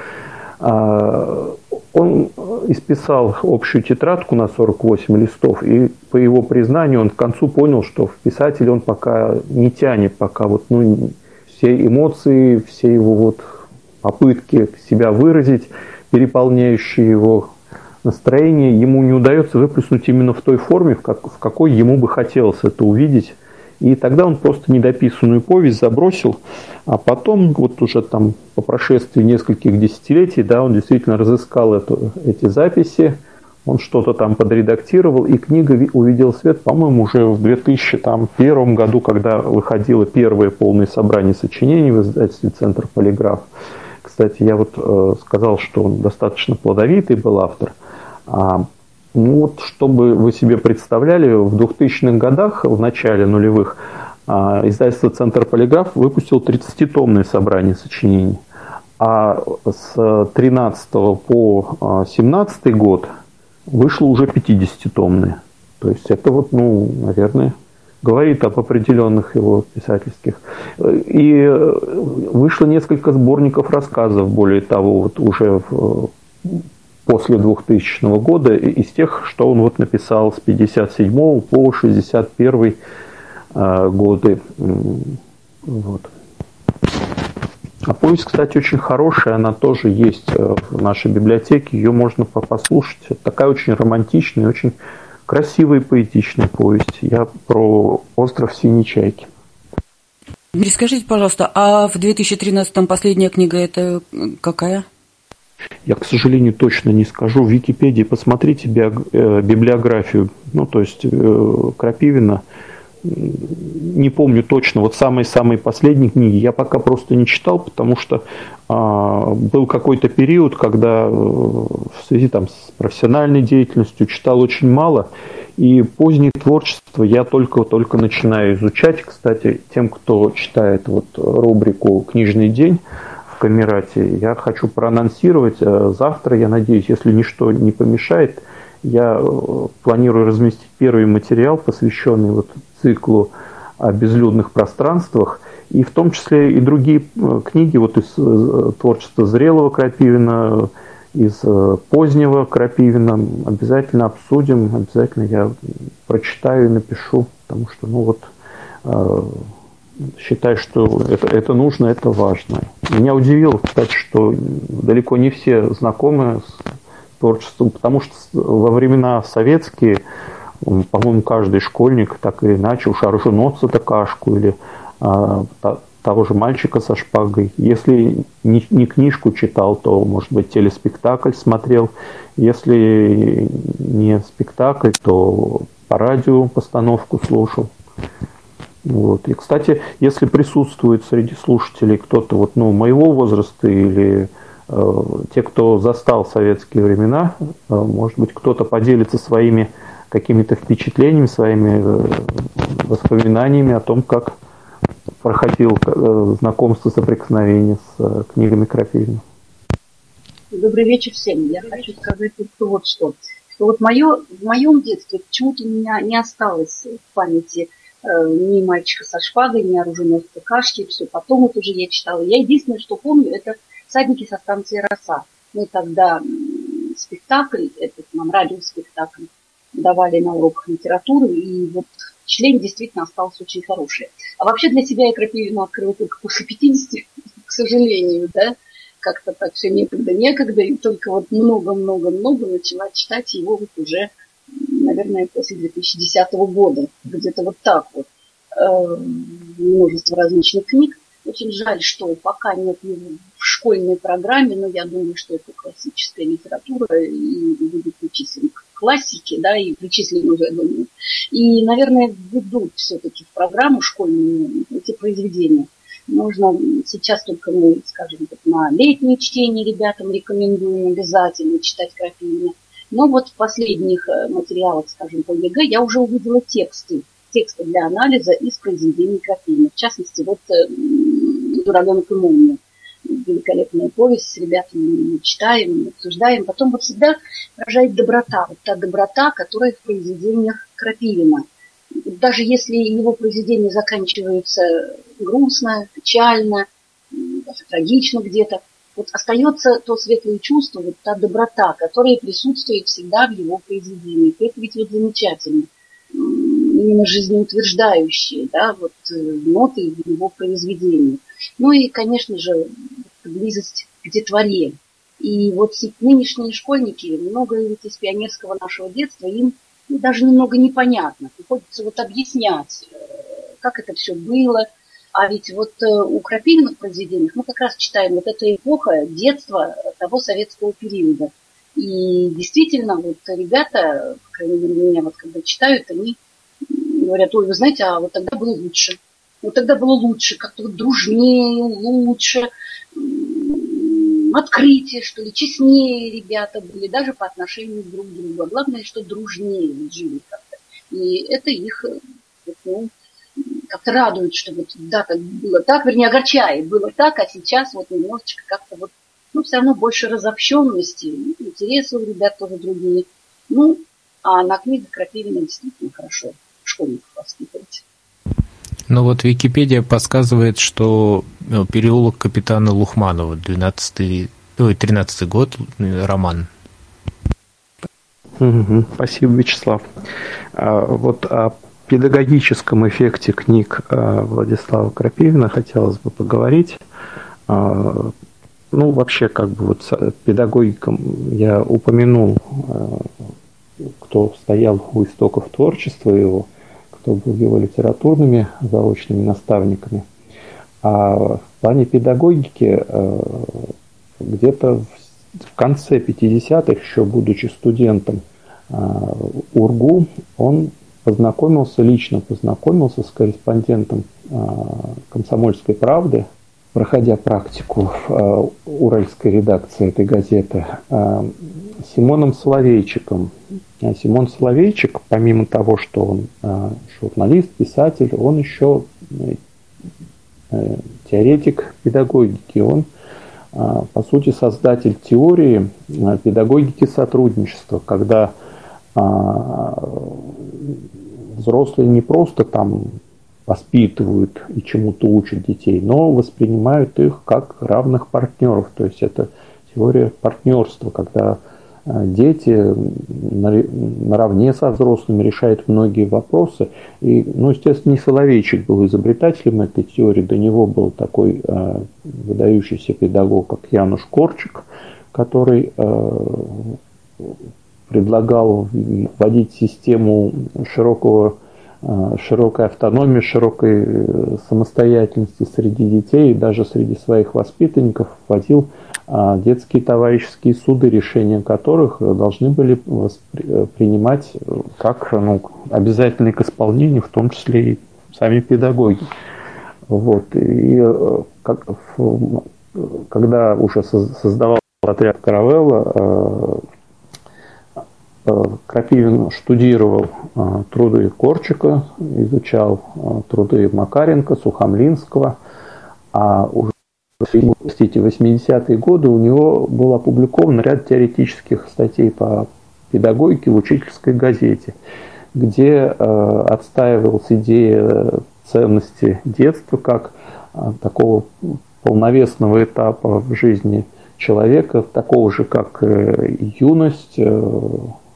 D: Он исписал общую тетрадку на 48 листов, и по его признанию он к концу понял, что в писателе он пока не тянет, пока вот, ну, все эмоции, все его вот попытки себя выразить, переполняющие его настроение, ему не удается выплеснуть именно в той форме, в, как, в какой ему бы хотелось это увидеть и тогда он просто недописанную повесть забросил, а потом, вот уже там по прошествии нескольких десятилетий, да, он действительно разыскал эту, эти записи, он что-то там подредактировал, и книга увидела свет, по-моему, уже в 2001 году, когда выходило первое полное собрание сочинений в издательстве «Центр Полиграф». Кстати, я вот э, сказал, что он достаточно плодовитый был автор. А ну вот, чтобы вы себе представляли, в 2000-х годах, в начале нулевых, а, издательство «Центр Полиграф» выпустил 30-томное собрание сочинений. А с 13 по 17 а, год вышло уже 50-томное. То есть это вот, ну, наверное, говорит об определенных его писательских. И вышло несколько сборников рассказов, более того, вот уже в после 2000 года из тех, что он вот написал с 57 по 61 э, годы. Вот. А повесть, кстати, очень хорошая, она тоже есть э, в нашей библиотеке, ее можно послушать. Это такая очень романтичная, очень красивая и поэтичная повесть. Я про остров Синей Чайки.
I: Скажите, пожалуйста, а в 2013 последняя книга это какая?
D: Я, к сожалению, точно не скажу. В Википедии посмотрите э, библиографию, ну, то есть э, Крапивина. Не помню точно, вот самые-самые последние книги я пока просто не читал, потому что а, был какой-то период, когда э, в связи там, с профессиональной деятельностью читал очень мало, и позднее творчество я только-только начинаю изучать. Кстати, тем, кто читает вот рубрику «Книжный день», Камерате. Я хочу проанонсировать. Э, завтра, я надеюсь, если ничто не помешает, я э, планирую разместить первый материал, посвященный вот циклу о безлюдных пространствах, и в том числе и другие э, книги вот из творчества зрелого Крапивина, из позднего Крапивина. Обязательно обсудим, обязательно я прочитаю и напишу, потому что, ну вот, считаю, что это, это нужно, это важно. Меня удивило, кстати, что далеко не все знакомы с творчеством, потому что во времена советские, по-моему, каждый школьник так или иначе уж оруженосца кашку или а, того же мальчика со шпагой. Если не, не книжку читал, то, может быть, телеспектакль смотрел. Если не спектакль, то по радио постановку слушал. Вот. И, кстати, если присутствует среди слушателей кто-то вот, ну, моего возраста или э, те, кто застал советские времена, э, может быть, кто-то поделится своими какими-то впечатлениями, своими э, воспоминаниями о том, как проходил э, знакомство, соприкосновение с э, книгами Крапивина.
B: Добрый вечер всем. Я хочу сказать вот что. Что вот мое, в моем детстве почему-то у меня не осталось в памяти ни мальчика со шпагой, ни оруженосца кашки, все потом вот уже я читала. Я единственное, что помню, это «Садники со станции Роса». Мы тогда спектакль, этот нам радиоспектакль, давали на уроках литературы, и вот член действительно остался очень хороший. А вообще для себя я Крапивину открыла только после 50, к сожалению, да, как-то так все некогда-некогда, и только вот много-много-много начала читать его вот уже наверное, после 2010 года, где-то вот так вот. Э, множество различных книг. Очень жаль, что пока нет его в школьной программе, но я думаю, что это классическая литература и будет причислен к классике, да, и причислен уже, я думаю. И, наверное, введут все-таки в программу школьную эти произведения. Нужно сейчас только мы, скажем так, на летнее чтение ребятам рекомендуем обязательно читать Крапивина. Но вот в последних э, материалах, скажем, по ЕГЭ я уже увидела тексты, тексты для анализа из произведений Крапивина. В частности, вот «Журавлёнок и молнии». Великолепная повесть, с ребятами мы читаем, мы обсуждаем. Потом вот всегда поражает доброта, вот та доброта, которая в произведениях Крапивина. Даже если его произведение заканчивается грустно, печально, даже трагично где-то, вот остается то светлое чувство, вот та доброта, которая присутствует всегда в его произведении. Это ведь вот замечательно. Именно жизнеутверждающие, да, вот э, ноты в его произведении. Ну и, конечно же, близость к детворе. И вот нынешние школьники, много ведь из пионерского нашего детства, им ну, даже немного непонятно. Приходится вот объяснять, э, как это все было, а ведь вот э, у Крапивина в произведениях мы как раз читаем вот эта эпоха детства того советского периода. И действительно, вот ребята, по крайней мере, меня вот когда читают, они говорят, ой, вы знаете, а вот тогда было лучше. Вот тогда было лучше, как-то вот дружнее, лучше, открытие, что ли, честнее ребята были, даже по отношению друг к другу. А главное, что дружнее жили как-то. И это их, ну, как-то радует, что вот да, так было так, вернее, огорчает, было так, а сейчас вот немножечко как-то вот, ну, все равно больше разобщенности, ну, интересы у ребят тоже другие. Ну, а на книгах Крапивина действительно хорошо школьников воспитывать.
G: Ну вот Википедия подсказывает, что э, переулок капитана Лухманова, 12 ой, 13 год, э, роман.
D: Угу, спасибо, Вячеслав. А, вот а педагогическом эффекте книг э, Владислава Крапивина хотелось бы поговорить. А, ну, вообще, как бы вот педагогиком я упомянул, э, кто стоял у истоков творчества его, кто был его литературными заочными наставниками. А в плане педагогики э, где-то в конце 50-х, еще будучи студентом УРГУ, он познакомился, лично познакомился с корреспондентом а, «Комсомольской правды», проходя практику в а, уральской редакции этой газеты, а, Симоном Соловейчиком. Симон Соловейчик, помимо того, что он журналист, писатель, он еще э, теоретик педагогики. Он, по сути, создатель теории педагогики сотрудничества, когда взрослые не просто там воспитывают и чему-то учат детей, но воспринимают их как равных партнеров. То есть это теория партнерства, когда э, дети наравне со взрослыми решают многие вопросы. И, ну, естественно, не Соловейчик был изобретателем этой теории, до него был такой э, выдающийся педагог, как Януш Корчик, который э, предлагал вводить систему широкого широкой автономии, широкой э, самостоятельности среди детей и даже среди своих воспитанников вводил а, детские товарищеские суды, решения которых должны были принимать как ну, обязательные к исполнению, в том числе и сами педагоги. Вот. И как, когда уже создавал отряд Каравелла, Э, Крапивин штудировал э, труды Корчика, изучал э, труды Макаренко, Сухомлинского, а уже простите, 80-е годы у него был опубликован ряд теоретических статей по педагогике в учительской газете, где отстаивалась идея ценности детства как такого полновесного этапа в жизни человека, такого же, как юность,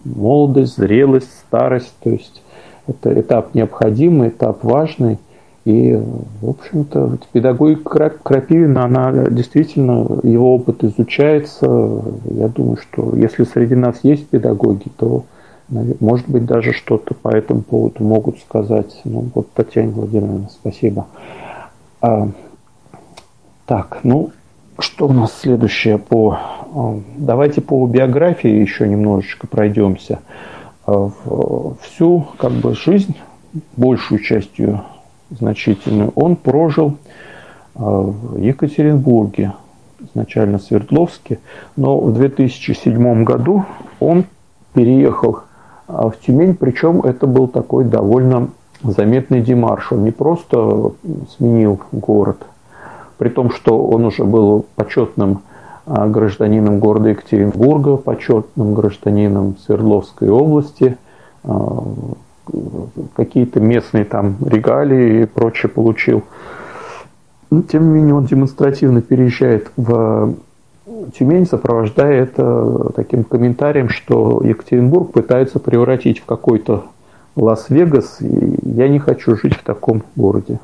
D: молодость, зрелость, старость. То есть это этап необходимый, этап важный. И, в общем-то, педагогика Крапивина, она действительно, его опыт изучается. Я думаю, что если среди нас есть педагоги, то, может быть, даже что-то по этому поводу могут сказать. Ну, вот, Татьяна Владимировна, спасибо. А, так, ну, что у нас следующее по... Э, давайте по биографии еще немножечко пройдемся. Э, всю как бы жизнь, большую частью значительную, он прожил э, в Екатеринбурге, изначально в Свердловске, но в 2007 году он переехал в Тюмень, причем это был такой довольно заметный демарш. Он не просто сменил город, при том, что он уже был почетным а, гражданином города Екатеринбурга, почетным гражданином Свердловской области, а, какие-то местные там регалии и прочее получил. Но, тем не менее, он демонстративно переезжает в Тюмень, сопровождая это таким комментарием, что Екатеринбург пытается превратить в какой-то Лас-Вегас, и я не хочу жить в таком городе.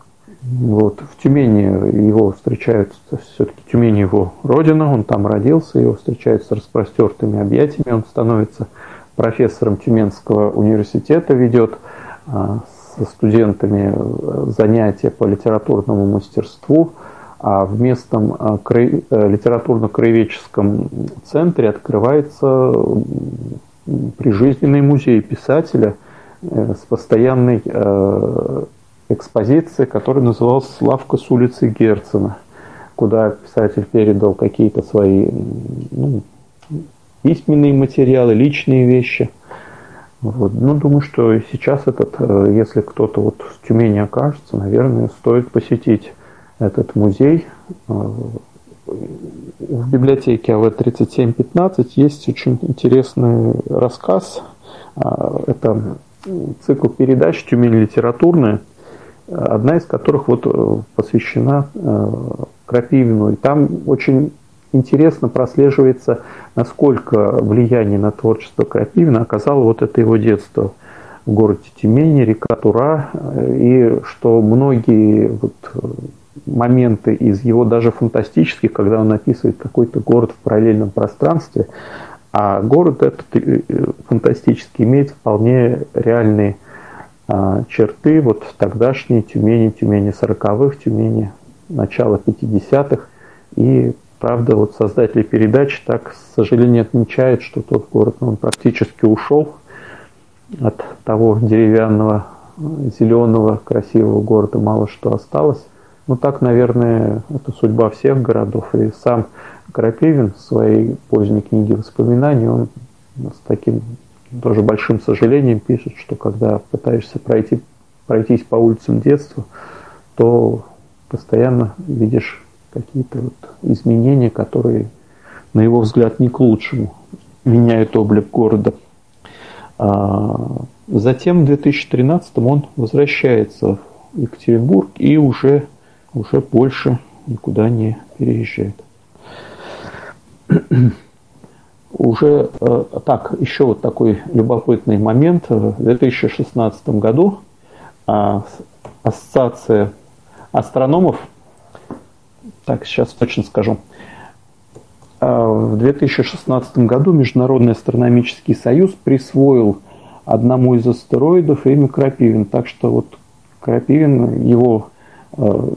D: Вот. В Тюмени его встречают, все-таки Тюмень его родина, он там родился, его встречают с распростертыми объятиями, он становится профессором Тюменского университета, ведет а, со студентами э, занятия по литературному мастерству, а в местном а, э, литературно-краеведческом центре открывается прижизненный музей писателя э, с постоянной экспозиция, которая называлась «Славка с улицы Герцена», куда писатель передал какие-то свои ну, письменные материалы, личные вещи. Вот. Ну, думаю, что сейчас этот, э, если кто-то вот в Тюмени окажется, наверное, стоит посетить этот музей. Э, в библиотеке АВ-3715 есть очень интересный рассказ. Э, это цикл передач «Тюмень литературная», одна из которых вот э, посвящена э, Крапивину. И там очень интересно прослеживается, насколько влияние на творчество Крапивина оказало вот это его детство в городе Тюмени, река Тура, э, и что многие вот моменты из его даже фантастических, когда он описывает какой-то город в параллельном пространстве, а город этот фантастический имеет вполне реальные черты вот тогдашней Тюмени, Тюмени 40-х, Тюмени начала 50-х. И, правда, вот создатели передачи так, к сожалению, отмечают, что тот город, ну, он практически ушел от того деревянного, зеленого, красивого города, мало что осталось. Ну, так, наверное, это судьба всех городов. И сам Крапивин в своей поздней книге воспоминаний, он с таким тоже большим сожалением пишет, что когда пытаешься пройти, пройтись по улицам детства, то постоянно видишь какие-то вот изменения, которые, на его взгляд, не к лучшему, меняют облик города. А затем в 2013 он возвращается в Екатеринбург и уже, уже больше никуда не переезжает уже э, так, еще вот такой любопытный момент. В 2016 году э, Ассоциация астрономов, так, сейчас точно скажу, э, в 2016 году Международный астрономический союз присвоил одному из астероидов имя Крапивин. Так что вот Крапивин, его э,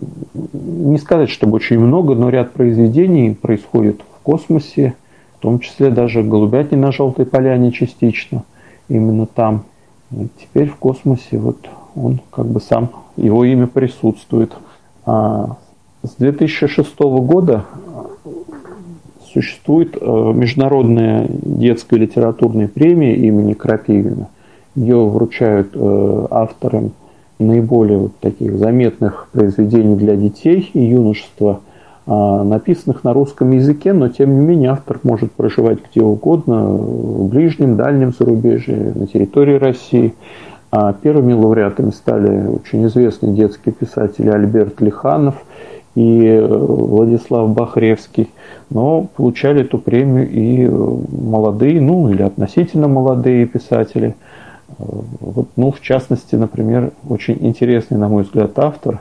D: не сказать, чтобы очень много, но ряд произведений происходит в космосе, в том числе даже голубятни на Желтой Поляне частично, именно там. И теперь в космосе вот он как бы сам, его имя присутствует. А с 2006 года существует э, международная детская литературная премия имени Крапивина. Ее вручают э, авторам наиболее вот таких заметных произведений для детей и юношества, написанных на русском языке, но тем не менее автор может проживать где угодно, в ближнем, дальнем зарубежье, на территории России. А первыми лауреатами стали очень известные детские писатели Альберт Лиханов и э, Владислав Бахревский. Но получали эту премию и молодые, ну или относительно молодые писатели – вот, ну, в частности, например, очень интересный, на мой взгляд, автор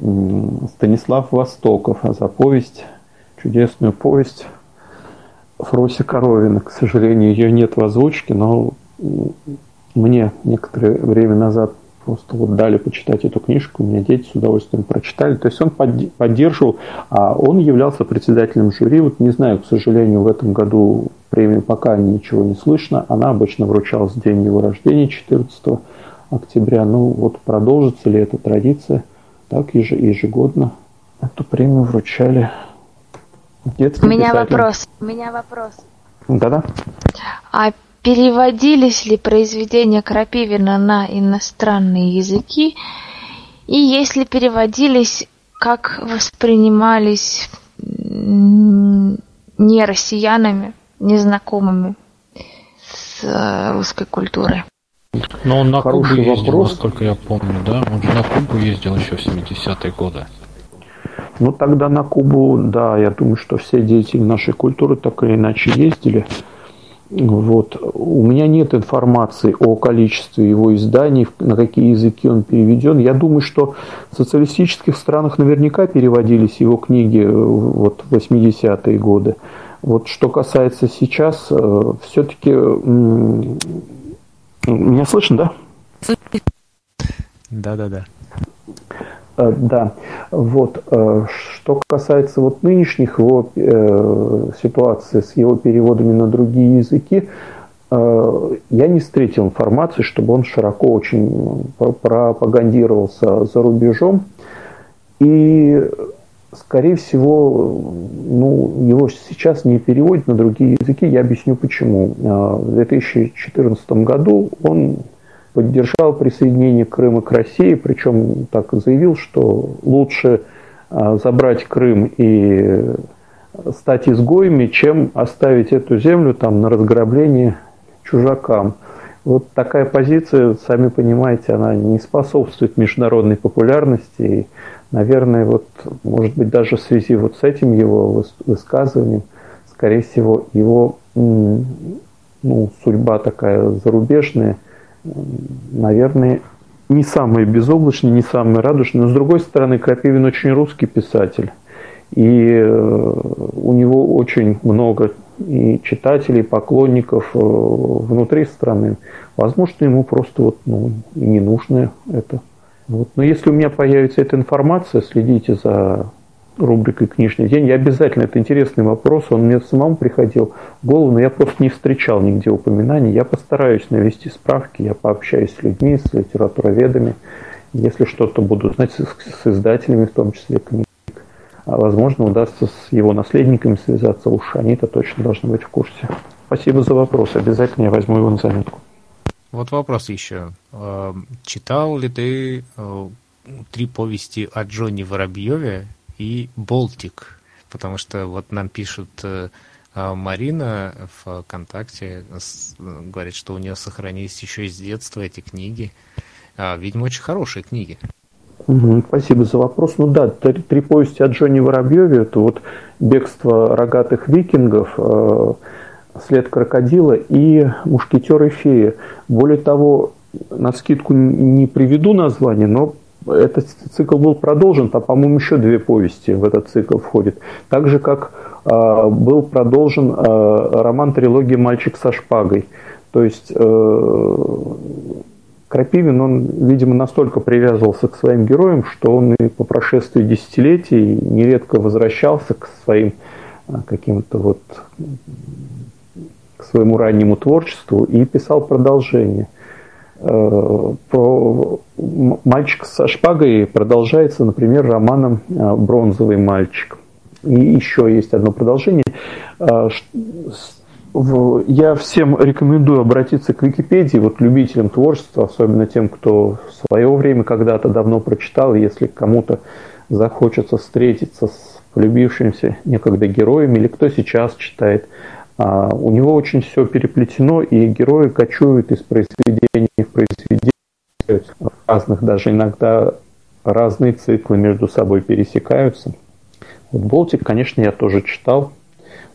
D: Станислав Востоков за повесть, чудесную повесть Фроси Коровина. К сожалению, ее нет в озвучке, но мне некоторое время назад просто вот дали почитать эту книжку, у меня дети с удовольствием прочитали. То есть он поддерживал, а он являлся председателем жюри. Вот не знаю, к сожалению, в этом году премию пока ничего не слышно. Она обычно вручалась в день его рождения, 14 октября. Ну вот продолжится ли эта традиция? Так ежегодно эту премию вручали
F: детским У меня писателям. вопрос. У меня вопрос.
D: Да-да.
F: А переводились ли произведения Крапивина на иностранные языки? И если переводились, как воспринимались не россиянами, незнакомыми с э, русской культурой?
H: Но он на Хороший Кубу ездил, вопрос. насколько я помню, да? Он же на Кубу ездил еще в 70-е годы.
D: Ну, тогда на Кубу, да, я думаю, что все деятели нашей культуры так или иначе ездили. Вот. У меня нет информации о количестве его изданий, на какие языки он переведен. Я думаю, что в социалистических странах наверняка переводились его книги э, вот, в 80-е годы. Вот что касается сейчас, э, все-таки... Меня слышно, да?
G: Да-да-да.
D: Э, да, вот. Э, что касается вот нынешних его э, ситуации с его переводами на другие языки, я не встретил информации, чтобы он широко очень пропагандировался за рубежом. И, скорее всего, ну, его сейчас не переводят на другие языки. Я объясню почему. В 2014 году он поддержал присоединение Крыма к России, причем так заявил, что лучше а, забрать Крым и стать изгоями, чем оставить эту землю там на разграбление чужакам. Вот такая позиция, сами понимаете, она не способствует международной популярности. И, наверное, вот, может быть, даже в связи вот с этим его высказыванием, скорее всего, его ну, судьба такая зарубежная – наверное, не самый безоблачный, не самый радужный. Но, с другой стороны, Крапивин очень русский писатель. И э, у него очень много и читателей, поклонников э, внутри страны. Возможно, ему просто вот, ну, и не нужно это. Вот. Но если у меня появится эта информация, следите за рубрикой «Книжный день». Я обязательно, это интересный вопрос, он мне самому приходил в голову, но я просто не встречал нигде упоминаний. Я постараюсь навести справки, я пообщаюсь с людьми, с литературоведами. Если что-то буду знать, с, издателями в том числе книг. А возможно, удастся с его наследниками связаться, уж они-то точно должны быть в курсе. Спасибо за вопрос, обязательно я возьму его на заметку.
G: Вот вопрос еще. Э, читал ли ты э, три повести о Джонни Воробьеве и Болтик, потому что вот нам пишут э, Марина в ВКонтакте, говорит, что у нее сохранились еще из детства эти книги. А, видимо, очень хорошие книги.
D: Спасибо за вопрос. Ну да, три, три повести о Джонни Воробьеве, это вот «Бегство рогатых викингов», «След крокодила» и «Мушкетеры феи». Более того, на скидку не приведу название, но этот цикл был продолжен, там, по-моему, еще две повести в этот цикл входят. Так же, как э, был продолжен э, роман трилогии «Мальчик со шпагой». То есть э, Крапивин, он, видимо, настолько привязывался к своим героям, что он и по прошествии десятилетий нередко возвращался к своим э, каким-то вот своему раннему творчеству и писал продолжение. Э, про «Мальчик со шпагой» продолжается, например, романом «Бронзовый мальчик». И еще есть одно продолжение. Я всем рекомендую обратиться к Википедии, вот любителям творчества, особенно тем, кто в свое время когда-то давно прочитал, если кому-то захочется встретиться с полюбившимся некогда героем или кто сейчас читает. А, у него очень все переплетено, и герои кочуют из произведения в произведение, разных даже иногда разные циклы между собой пересекаются. Вот Болтик, конечно, я тоже читал,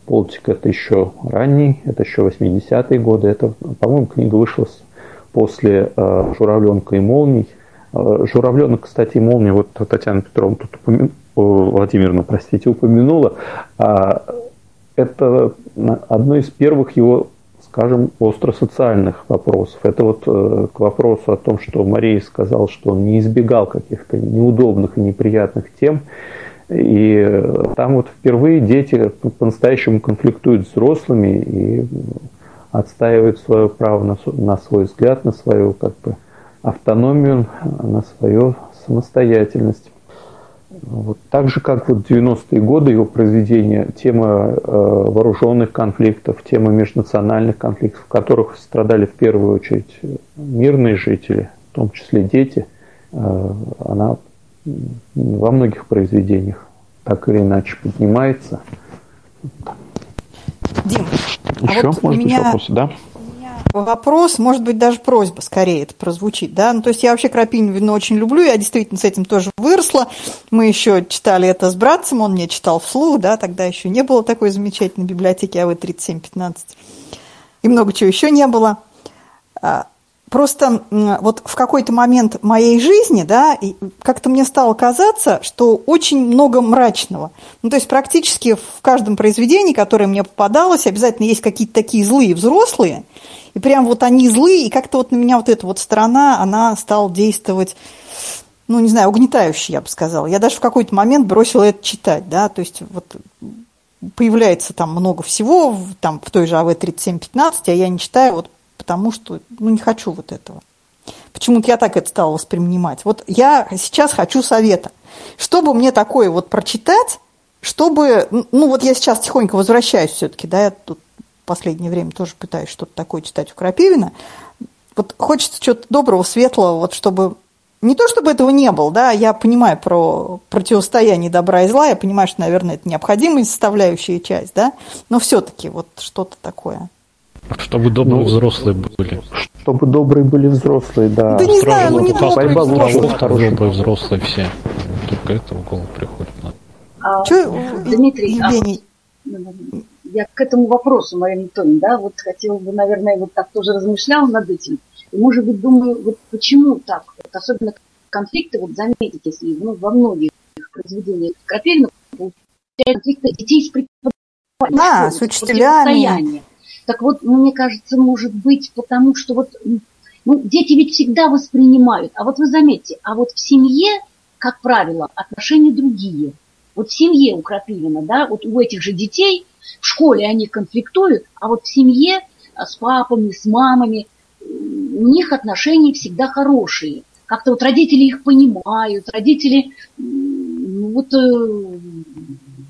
D: Полтик это еще ранний, это еще 80-е годы. Это, по-моему, книга вышла после э, «Журавленка и молний». Э, «Журавленок», кстати, и молния, вот Татьяна Петровна тут упомянула, Владимировна, простите, упомянула. А, это одно из первых его, скажем, остросоциальных вопросов. Это вот э, к вопросу о том, что Мария сказал, что он не избегал каких-то неудобных и неприятных тем. И там вот впервые дети по-настоящему конфликтуют с взрослыми и отстаивают свое право на свой взгляд, на свою как бы, автономию, на свою самостоятельность. Вот. Так же, как вот в 90-е годы его произведения, тема э, вооруженных конфликтов, тема межнациональных конфликтов, в которых страдали в первую очередь мирные жители, в том числе дети, э, она во многих произведениях так или иначе поднимается.
J: Дим,
D: еще, а вот может,
J: меня...
D: еще вопросы, да?
J: Вопрос, может быть, даже просьба скорее это прозвучит, да, ну, то есть я вообще Крапивину очень люблю, я действительно с этим тоже выросла, мы еще читали это с братцем, он мне читал вслух, да, тогда еще не было такой замечательной библиотеки АВ-3715, и много чего еще не было. Просто вот в какой-то момент моей жизни, да, как-то мне стало казаться, что очень много мрачного. Ну, то есть практически в каждом произведении, которое мне попадалось, обязательно есть какие-то такие злые взрослые, и прям вот они злые, и как-то вот на меня вот эта вот сторона, она стала действовать, ну, не знаю, угнетающе, я бы сказала. Я даже в какой-то момент бросила это читать, да, то есть вот появляется там много всего, там в той же АВ-3715, а я не читаю вот потому что ну, не хочу вот этого. Почему-то я так это стала воспринимать. Вот я сейчас хочу совета. Чтобы мне такое вот прочитать, чтобы, ну вот я сейчас тихонько возвращаюсь все-таки, да, я тут в последнее время тоже пытаюсь что-то такое читать у Крапивина. Вот хочется чего-то доброго, светлого, вот чтобы не то чтобы этого не было, да, я понимаю про противостояние добра и зла, я понимаю, что, наверное, это необходимая составляющая часть, да, но все-таки вот что-то такое.
H: Чтобы добрые ну, взрослые были.
D: Чтобы добрые были взрослые, да.
J: Да не знаю, ну не добрые
H: взрослые. Добрые взрослые все. Только это в голову приходит.
B: А, Че, Дмитрий, а, я к этому вопросу, Мария Анатольевна, да, вот хотела бы, наверное, вот так тоже размышляла над этим. И, может быть, думаю, вот почему так, вот особенно конфликты, вот заметите, если ну, во многих произведениях Крапивина конфликты детей с преподавателями.
J: А, с учителями.
B: Так вот, ну, мне кажется, может быть, потому что вот ну, дети ведь всегда воспринимают. А вот вы заметьте, а вот в семье, как правило, отношения другие. Вот в семье у Крапивина, да, вот у этих же детей, в школе они конфликтуют, а вот в семье а, с папами, с мамами, у них отношения всегда хорошие. Как-то вот родители их понимают, родители ну, вот, э,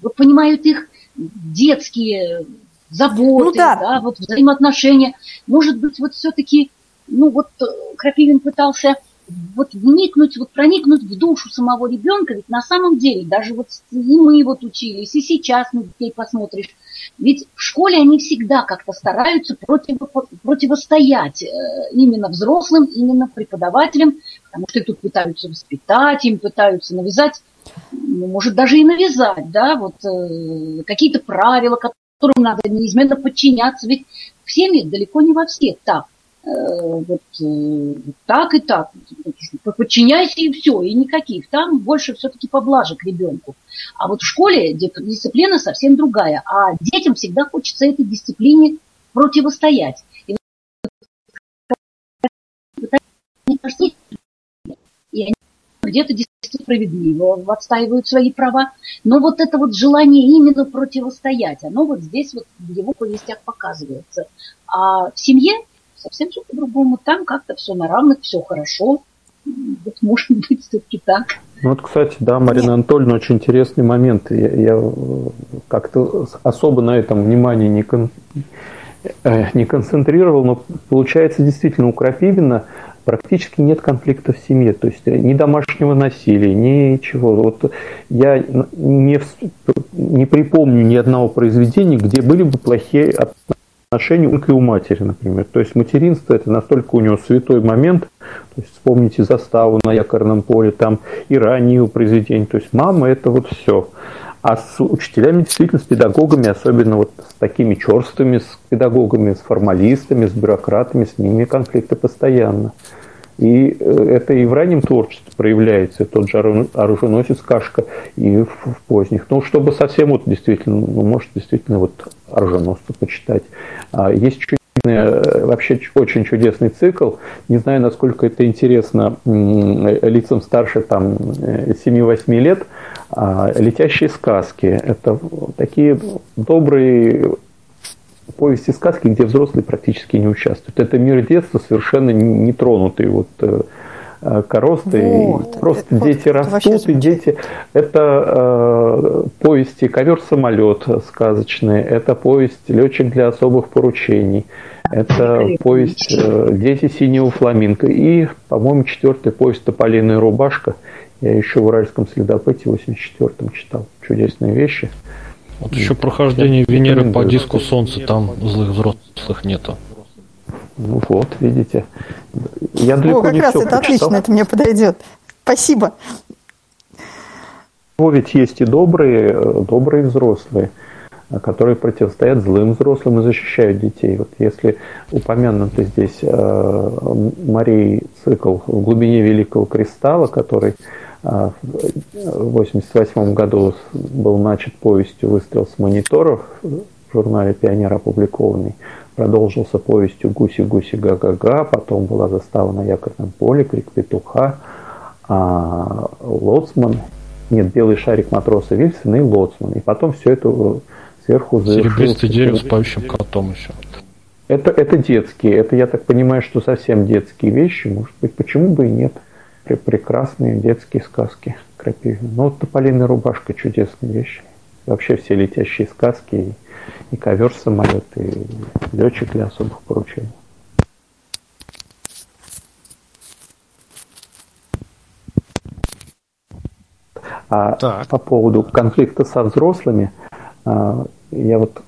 B: вот понимают их детские заботы, ну, да. да, вот взаимоотношения. Может быть, вот все-таки, ну вот э, Крапивин пытался вот вникнуть, вот проникнуть в душу самого ребенка, ведь на самом деле, даже вот и мы вот учились, и сейчас на детей посмотришь, ведь в школе они всегда как-то стараются против, противостоять э, именно взрослым, именно преподавателям, потому что их тут пытаются воспитать, им пытаются навязать, ну, может даже и навязать, да, вот э, какие-то правила, которому надо неизменно подчиняться. Ведь в семьях далеко не во всех так. Э, э, вот, так и так. Подчиняйся и все, и никаких. Там больше все-таки поблажек ребенку. А вот в школе дисциплина совсем другая. А детям всегда хочется этой дисциплине противостоять. И и они где-то действительно справедливо отстаивают свои права, но вот это вот желание именно противостоять, оно вот здесь вот в его повестях показывается. А в семье совсем все по-другому, там как-то все на равных, все хорошо, вот может быть все-таки так.
D: Ну вот, кстати, да, Марина Анатольевна, очень интересный момент. Я, я как-то особо на этом внимание не, кон, э, не концентрировал, но получается действительно у Крапивина практически нет конфликта в семье, то есть ни домашнего насилия, ничего. Вот я не, не припомню ни одного произведения, где были бы плохие отношения у у матери, например. То есть материнство это настолько у него святой момент, то есть вспомните заставу на якорном поле, там и ранние произведения. То есть мама это вот все. А с учителями, действительно, с педагогами, особенно вот с такими черствыми, с педагогами, с формалистами, с бюрократами, с ними конфликты постоянно. И э, это и в раннем творчестве проявляется, тот же оруженосец Кашка, и в, поздних. Ну, чтобы совсем вот действительно, ну, может, действительно вот оруженосца почитать. А, есть чудесный, э, вообще очень чудесный цикл. Не знаю, насколько это интересно лицам старше там 7-8 э, лет. А, Летящие сказки. Это такие добрые повести сказки, где взрослые практически не участвуют. Это мир детства совершенно не тронутый вот э, э, коросты. Вот, просто это, дети это растут, и дети... Это э, повести «Ковер-самолет» сказочные, это повесть «Летчик для особых поручений», это повесть э, «Дети синего фламинго» и, по-моему, четвертая повесть «Тополиная рубашка». Я еще в «Уральском следопыте» в 84-м читал. Чудесные вещи.
H: Вот еще прохождение Венеры по диску Солнца, там злых взрослых нету.
D: Ну вот, видите. Я далеко
J: О, как
D: не
J: раз
D: все
J: это
D: прочитал.
J: отлично, это мне подойдет. Спасибо.
D: Но ведь есть и добрые, добрые взрослые, которые противостоят злым взрослым и защищают детей. Вот если упомянутый здесь э, Марии цикл в глубине Великого Кристалла, который в 1988 году был начат повестью «Выстрел с мониторов» в журнале «Пионер» опубликованный. Продолжился повестью «Гуси-гуси га-га-га», потом была застава на якорном поле, крик петуха, а Лоцман, нет, белый шарик матроса Вильсона и Лоцман. И потом все это сверху
H: Серебристое дерево с поющим котом еще.
D: Это, это детские, это я так понимаю, что совсем детские вещи, может быть, почему бы и нет прекрасные детские сказки Крапивина. Ну, вот «Тополиная рубашка» – чудесная вещь. Вообще все летящие сказки, и, и ковер самолет, и летчик для особых поручений. А так. по поводу конфликта со взрослыми, а, я вот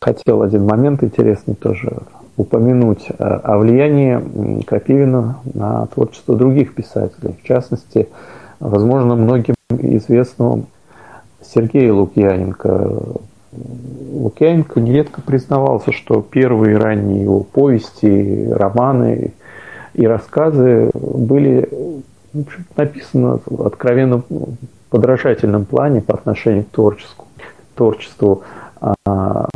D: хотел один момент интересный тоже упомянуть э, о влиянии Крапивина на творчество других писателей. В частности, возможно, многим известному Сергею Лукьяненко. Лукьяненко нередко признавался, что первые ранние его повести, романы и рассказы были написаны в откровенно подражательном плане по отношению к творчеству, творчеству а.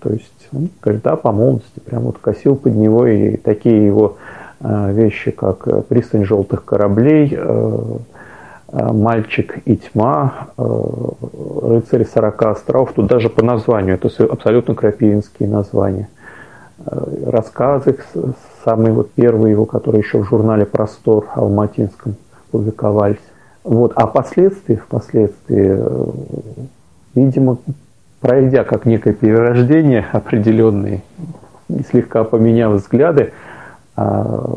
D: То есть он когда по молодости прям вот косил под него и такие его э, вещи, как э, «Пристань желтых кораблей», э, «Мальчик и тьма», «Рыцарь сорока островов», тут даже по названию, это абсолютно крапивинские названия. Рассказы, самые вот первые его, которые еще в журнале «Простор» алматинском публиковались. Вот. А впоследствии, впоследствии, видимо, пройдя как некое перерождение определенные, и слегка поменяв взгляды, а,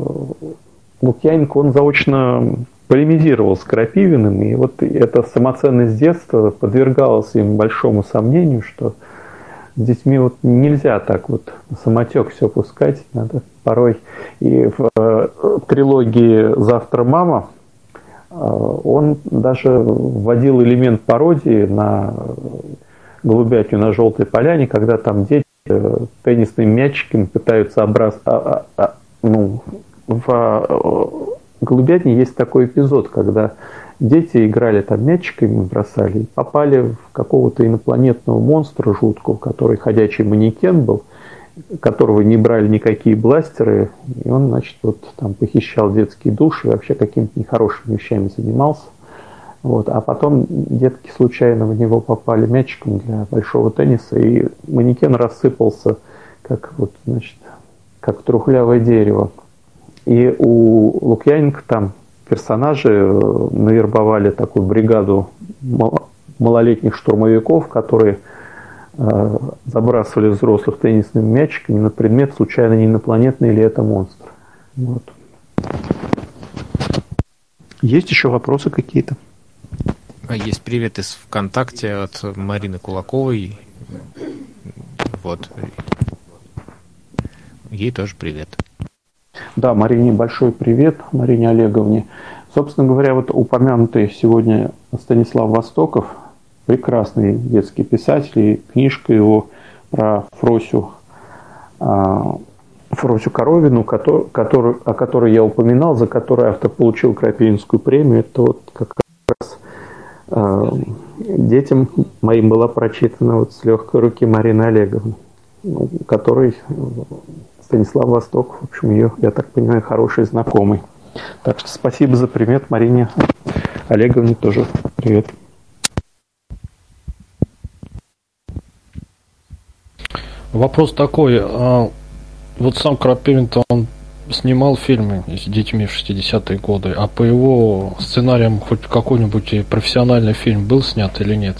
D: Лукьяненко, он заочно полемизировал с Крапивиным, и вот эта самоценность детства подвергалась им большому сомнению, что с детьми вот нельзя так вот самотек все пускать, надо порой. И в, э, трилогии «Завтра мама» э, он даже вводил элемент пародии на голубятню на желтой поляне, когда там дети э, теннисным мячиком пытаются образ... А, а, а, ну, в а, голубятне есть такой эпизод, когда дети играли там мячиками, бросали, и попали в какого-то инопланетного монстра жуткого, который ходячий манекен был, которого не брали никакие бластеры, и он, значит, вот там похищал детские души, вообще какими-то нехорошими вещами занимался. Вот. А потом детки случайно в него попали мячиком для большого тенниса, и манекен рассыпался, как вот, значит, как трухлявое дерево. И у Лукьяненко там персонажи э, навербовали такую бригаду малолетних штурмовиков, которые э, забрасывали взрослых теннисными мячиками на предмет, случайно не инопланетный или это монстр. Вот. Есть еще вопросы какие-то?
G: А есть привет из ВКонтакте от Марины Кулаковой. Вот. Ей тоже привет.
D: Да, Марине большой привет, Марине Олеговне. Собственно говоря, вот упомянутый сегодня Станислав Востоков, прекрасный детский писатель, и книжка его про Фросю, а, Фросю Коровину, который, который, о которой я упоминал, за которой автор получил Крапивинскую премию, это вот как раз детям моим была прочитана вот с легкой руки Марины Олеговны, ну, которой Станислав Восток, в общем, ее, я так понимаю, хороший знакомый. Так что спасибо за привет Марине Олеговне тоже привет.
H: Вопрос такой, а вот сам Крапивин-то он снимал фильмы с детьми в 60-е годы, а по его сценариям хоть какой-нибудь профессиональный фильм был снят или нет?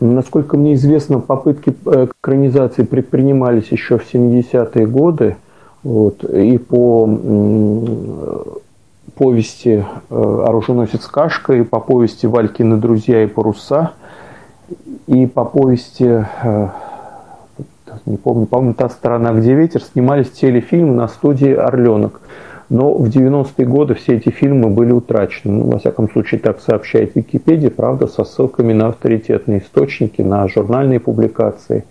D: Насколько мне известно, попытки э, экранизации предпринимались еще в 70-е годы. Вот, и по повести э, «Оруженосец Кашка», и по повести «Валькины друзья и паруса», и по повести, э, не помню, по-моему, «Та сторона, где ветер», снимались телефильмы на студии «Орленок». Но в 90-е годы все эти фильмы были утрачены. Ну, во всяком случае, так сообщает Википедия, правда, со ссылками на авторитетные источники, на журнальные публикации.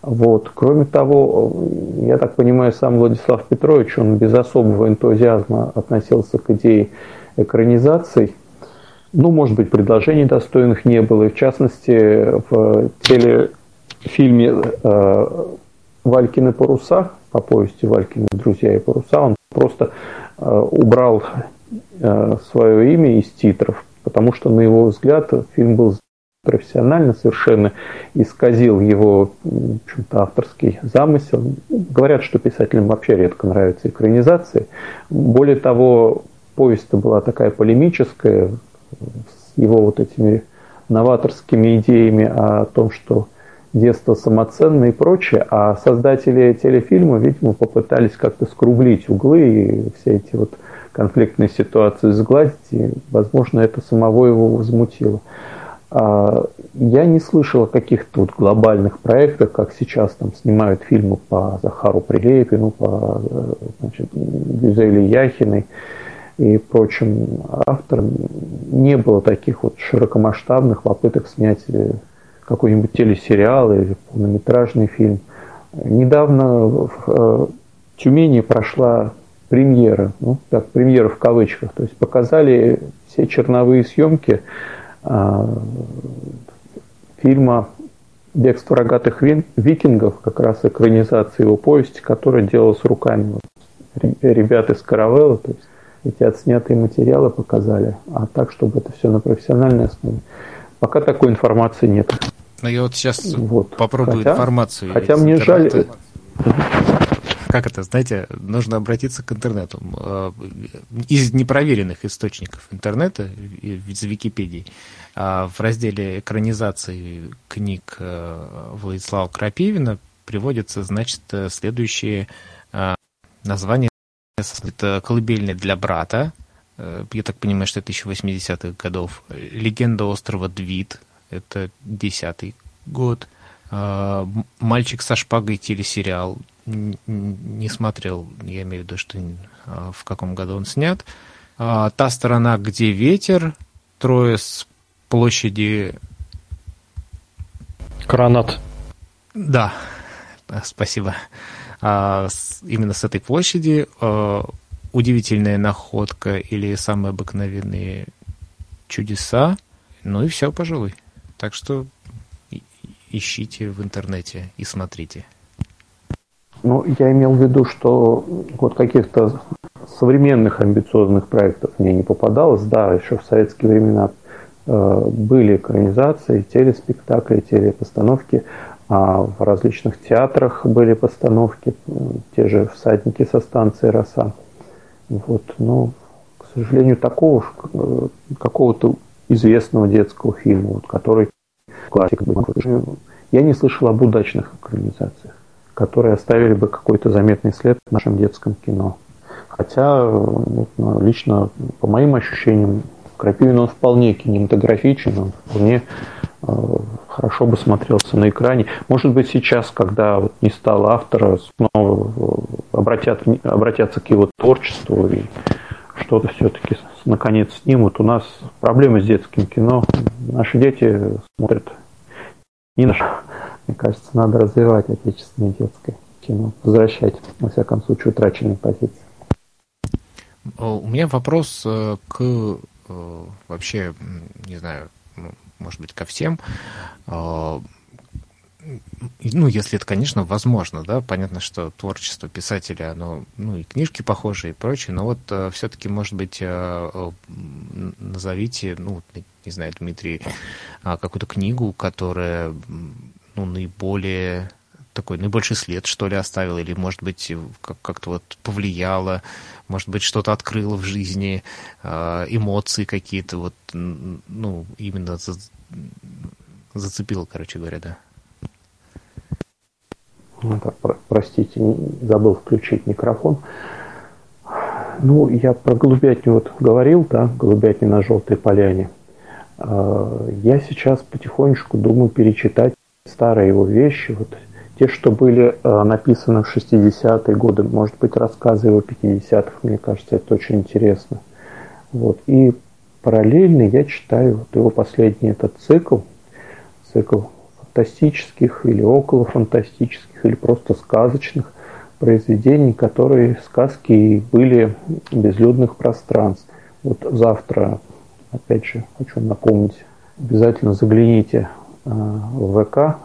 D: Вот. Кроме того, я так понимаю, сам Владислав Петрович, он без особого энтузиазма относился к идее экранизаций. Ну, может быть, предложений достойных не было. И в частности, в телефильме э, «Валькины паруса», по повести «Валькины друзья и паруса», он просто э, убрал э, свое имя из титров, потому что, на его взгляд, фильм был профессионально совершенно исказил его авторский замысел. Говорят, что писателям вообще редко нравятся экранизации. Более того, повесть была такая полемическая, с его вот этими новаторскими идеями о том, что детство самоценное и прочее, а создатели телефильма, видимо, попытались как-то скруглить углы и все эти вот конфликтные ситуации сгладить, и, возможно, это самого его возмутило. А, я не слышал о каких-то вот глобальных проектах, как сейчас там снимают фильмы по Захару Прилепину, по значит, Яхиной и прочим авторам. Не было таких вот широкомасштабных попыток снять э, какой-нибудь телесериал или полнометражный фильм. Недавно в э, Тюмени прошла премьера, ну, так, премьера в кавычках, то есть показали все черновые съемки э, фильма «Бегство рогатых викингов», как раз экранизация его повести, которая делалась руками ребят из Каравелла, то есть эти отснятые материалы показали, а так, чтобы это все на профессиональной основе. Пока такой информации нет.
G: Ну, я вот сейчас вот. попробую
D: хотя,
G: информацию.
D: Хотя мне жаль...
G: Как это, знаете, нужно обратиться к интернету. Э, из непроверенных источников интернета, из Википедии, а в разделе экранизации книг э, Владислава Крапивина приводятся, значит, следующие э, названия. Это «Колыбельная для брата», я так понимаю, что это еще 80-х годов. «Легенда острова Двид», это десятый год. А, «Мальчик со шпагой» телесериал. Не смотрел, я имею в виду, что а, в каком году он снят. А, «Та сторона, где ветер», трое с площади...
H: Кранат.
G: Да, спасибо. Именно с этой площади удивительная находка или самые обыкновенные чудеса. Ну и все, пожалуй. Так что ищите в интернете и смотрите.
D: Ну, я имел в виду, что вот каких-то современных амбициозных проектов мне не попадалось. Да, еще в советские времена э, были экранизации, телеспектакли, телепостановки, а в различных театрах были постановки, те же «Всадники со станции Роса». Вот, но, к сожалению, такого э, какого-то известного детского фильма, вот, который классик. Я не слышал об удачных экранизациях, которые оставили бы какой-то заметный след в нашем детском кино. Хотя, вот, ну, лично, по моим ощущениям, Крапивин он вполне кинематографичен, он вполне э, хорошо бы смотрелся на экране. Может быть, сейчас, когда вот не стало автора, снова э, обратят, обратятся к его творчеству и что-то все-таки наконец снимут. У нас проблемы с детским кино. Наши дети смотрят не наш. Мне кажется, надо развивать отечественное детское кино, возвращать, во всяком случае, утраченные позиции.
G: У меня вопрос э, к э, вообще, не знаю, может быть, ко всем. Ну, если это, конечно, возможно, да, понятно, что творчество писателя, оно, ну, и книжки похожие и прочее, но вот э, все-таки, может быть, э, э, назовите, ну, не знаю, Дмитрий, э, какую-то книгу, которая, ну, наиболее такой наибольший след, что ли, оставила, или, может быть, как- как-то вот повлияла, может быть, что-то открыло в жизни, э, эмоции какие-то, вот, ну, именно за, зацепило, короче говоря, да.
D: Ну, так, про- простите, забыл включить микрофон. Ну, я про голубятню вот говорил, да, голубятню на Желтой Поляне. А, Я сейчас потихонечку думаю перечитать старые его вещи, вот те, что были а, написаны в 60-е годы, может быть, рассказы его 50-х, мне кажется, это очень интересно. Вот. И параллельно я читаю вот его последний этот цикл, цикл фантастических или около фантастических или просто сказочных произведений, которые сказки были безлюдных пространств. Вот завтра, опять же, хочу напомнить, обязательно загляните э, в ВК,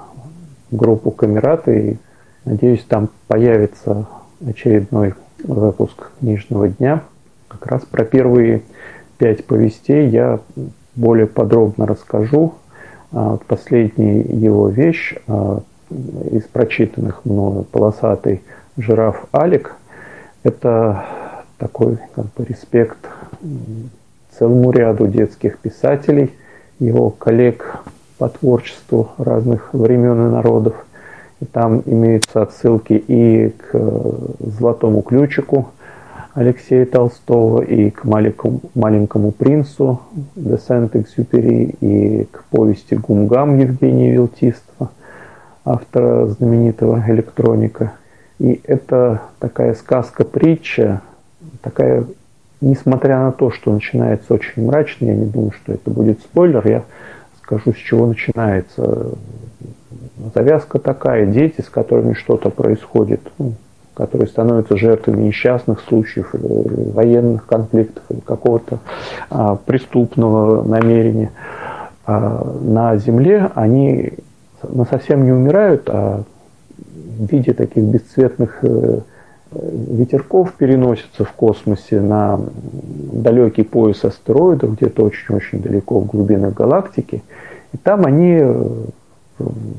D: в группу Камерата, и надеюсь, там появится очередной выпуск книжного дня. Как раз про первые пять повестей я более подробно расскажу, а, последняя его вещь а, из прочитанных мною «Полосатый жираф Алик» – это такой как бы респект целому ряду детских писателей, его коллег по творчеству разных времен и народов. И там имеются отсылки и к «Золотому ключику», Алексея Толстого и к маленькому, маленькому принцу де Сент-Экзюпери и к повести Гумгам Евгения Вилтистова, автора знаменитого электроника. И это такая сказка-притча, такая, несмотря на то, что начинается очень мрачно, я не думаю, что это будет спойлер, я скажу, с чего начинается. Завязка такая, дети, с которыми что-то происходит, ну, которые становятся жертвами несчастных случаев, военных конфликтов какого-то а, преступного намерения а, на Земле, они ну, совсем не умирают, а в виде таких бесцветных э, ветерков переносятся в космосе на далекий пояс астероидов, где-то очень-очень далеко в глубинах галактики. И там они э,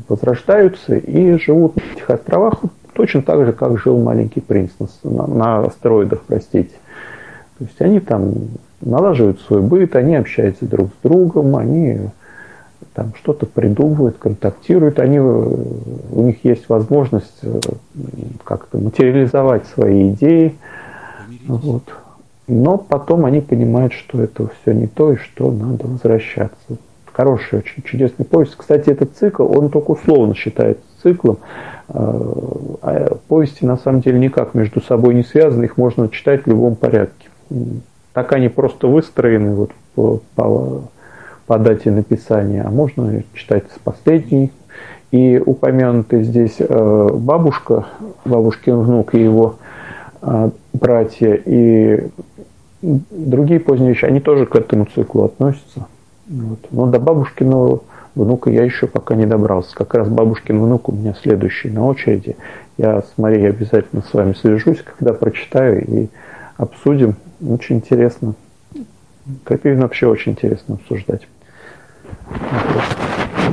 D: возрождаются и живут на этих островах точно так же, как жил маленький принц на, на астероидах, простите. То есть они там налаживают свой быт, они общаются друг с другом, они там что-то придумывают, контактируют, они, у них есть возможность э, как-то материализовать свои идеи. Вот. Но потом они понимают, что это все не то и что надо возвращаться. Хороший, очень чудесный повесть. Кстати, этот цикл, он только условно считается циклом. А повести на самом деле никак между собой не связаны, их можно читать в любом порядке. Так они просто выстроены вот по, по, по дате написания, а можно читать с последней. И упомянутый здесь э, бабушка, бабушкин внук и его э, братья и другие поздние вещи, они тоже к этому циклу относятся. Вот. Но до бабушкиного внука я еще пока не добрался. Как раз бабушкин внук у меня следующий на очереди. Я с Марией обязательно с вами свяжусь, когда прочитаю и обсудим. Очень интересно. Крапивин вообще очень интересно обсуждать.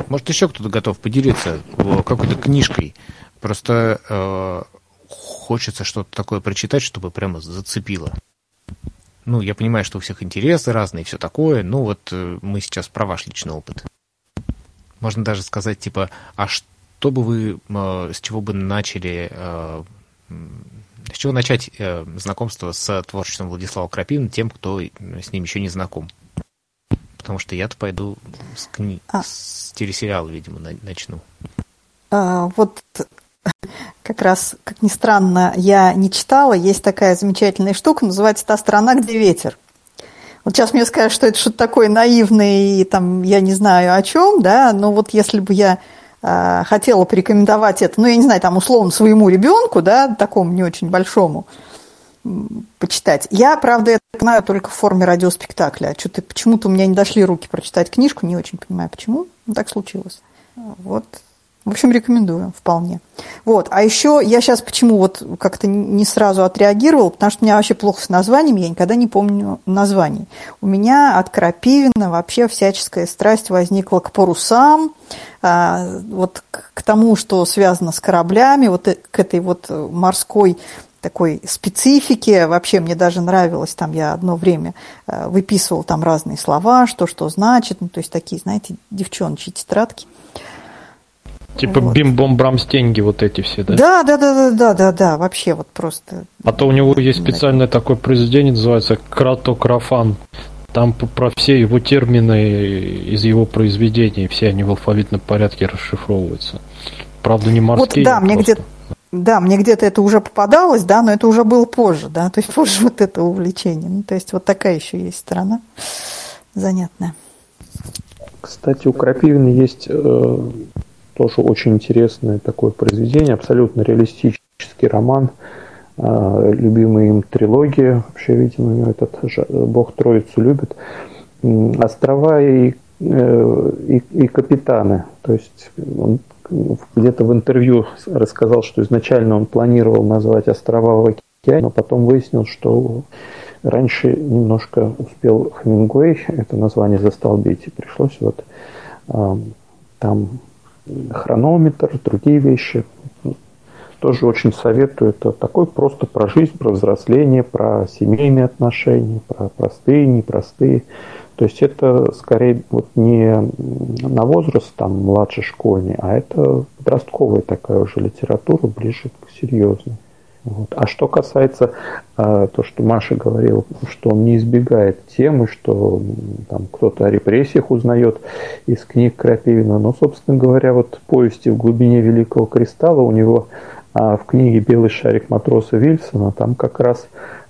G: Может, еще кто-то готов поделиться какой-то книжкой? Просто э, хочется что-то такое прочитать, чтобы прямо зацепило. Ну, я понимаю, что у всех интересы разные и все такое, но вот э, мы сейчас про ваш личный опыт. Можно даже сказать, типа, а что бы вы, э, с чего бы начали, э, с чего начать э, знакомство с творчеством Владислава Крапивина тем, кто с ним еще не знаком? Потому что я-то пойду с, кни... а. с телесериала, видимо, начну.
J: А, вот как раз, как ни странно, я не читала. Есть такая замечательная штука, называется «Та страна, где ветер». Вот сейчас мне скажут, что это что-то такое наивное, и там я не знаю о чем, да, но вот если бы я э, хотела порекомендовать это, ну, я не знаю, там, условно, своему ребенку, да, такому не очень большому, почитать. Я, правда, это знаю только в форме радиоспектакля. Что-то почему-то у меня не дошли руки прочитать книжку, не очень понимаю, почему. Ну, так случилось. Вот в общем, рекомендую вполне. Вот. А еще я сейчас почему вот как-то не сразу отреагировал, потому что у меня вообще плохо с названиями, я никогда не помню названий. У меня от Крапивина вообще всяческая страсть возникла к парусам, а, вот к тому, что связано с кораблями, вот э, к этой вот морской такой специфике. Вообще мне даже нравилось, там я одно время э, выписывал там разные слова, что что значит, ну, то есть такие, знаете, девчоночьи тетрадки.
H: Типа вот. бим-бом-брам-стенги вот эти все, да?
J: Да, да, да, да, да, да, да, вообще вот просто.
H: А то у него есть специальное такое произведение, называется Кратокрафан. Там про все его термины из его произведений, все они в алфавитном порядке расшифровываются. Правда, не морские.
J: Вот, да, мне где-то да, мне где-то это уже попадалось, да, но это уже было позже, да, то есть позже вот это увлечение. Ну, то есть вот такая еще есть сторона занятная.
D: Кстати, у Крапивина есть э, тоже очень интересное такое произведение, абсолютно реалистический роман, а, любимая им трилогия, вообще, видимо, этот Бог Троицу любит, «Острова и, э, и, и капитаны». То есть он где-то в интервью рассказал, что изначально он планировал назвать «Острова в океане», но потом выяснил, что раньше немножко успел Хемингуэй это название застолбить, и пришлось вот там хронометр, другие вещи. Тоже очень советую. Это такой просто про жизнь, про взросление, про семейные отношения, про простые, непростые. То есть это скорее вот не на возраст там младший школьный, а это подростковая такая уже литература, ближе к серьезной. Вот. А что касается э, то, что Маша говорила, что он не избегает темы, что там кто-то о репрессиях узнает из книг Крапивина, но, собственно говоря, вот повести в глубине Великого Кристалла у него а в книге «Белый шарик матроса Вильсона» там как раз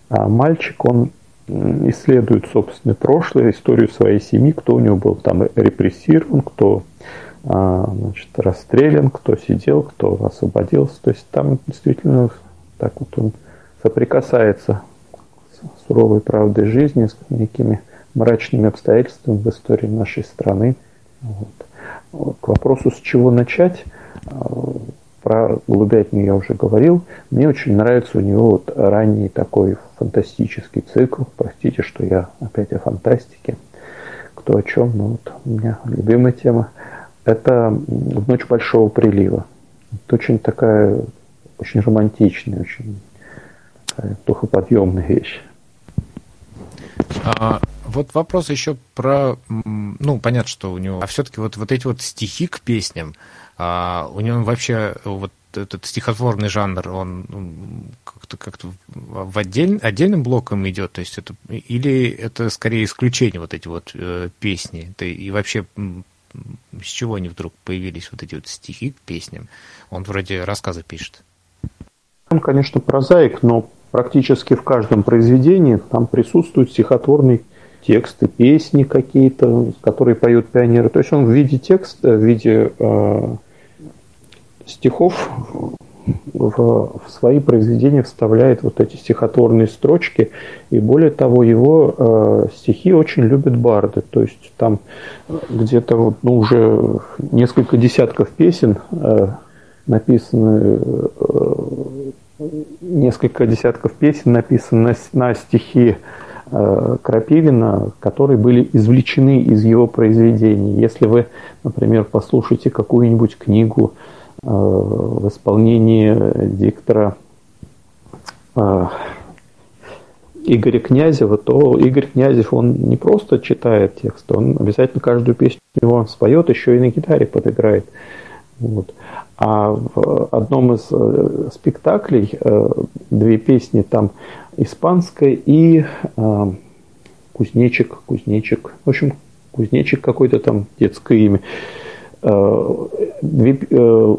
D: а, мальчик, он исследует собственное прошлое, историю своей семьи, кто у него был там репрессирован, кто значит, расстрелян, кто сидел, кто освободился. То есть там действительно так вот он соприкасается с суровой правдой жизни, с некими мрачными обстоятельствами в истории нашей страны. Вот. К вопросу, с чего начать, а, про голубятню я уже говорил. Мне очень нравится у него вот ранний такой фантастический цикл. Простите, что я опять о фантастике. Кто о чем, но вот у меня любимая тема. Это «В ночь большого прилива». Это очень такая очень романтичная, очень такая духоподъемная вещь.
G: А, вот вопрос еще про, ну, понятно, что у него, а все-таки вот, вот эти вот стихи к песням, а, у него вообще вот этот стихотворный жанр, он как-то как в отдель, отдельным блоком идет, то есть это или это скорее исключение вот эти вот э, песни, это и вообще с чего они вдруг появились вот эти вот стихи к песням? Он вроде рассказы пишет.
D: Он, конечно, прозаик, но практически в каждом произведении там присутствуют стихотворные тексты, песни какие-то, которые поют пионеры. То есть он в виде текста, в виде э, стихов в, в свои произведения вставляет вот эти стихотворные строчки, и более того, его э, стихи очень любят барды, то есть там где-то вот, ну, уже несколько десятков песен э, написаны, э, несколько десятков песен написаны на, стихи Э, Крапивина, которые были извлечены из его произведений. Если вы, например, послушаете какую-нибудь книгу э, в исполнении диктора Игоря Князева, то Игорь Князев, он не просто читает текст, он обязательно каждую песню его споет, еще и на гитаре подыграет. Вот. А в одном из спектаклей две песни там испанская и э, кузнечик, кузнечик, в общем, кузнечик какой-то там детское имя. Э, две, э,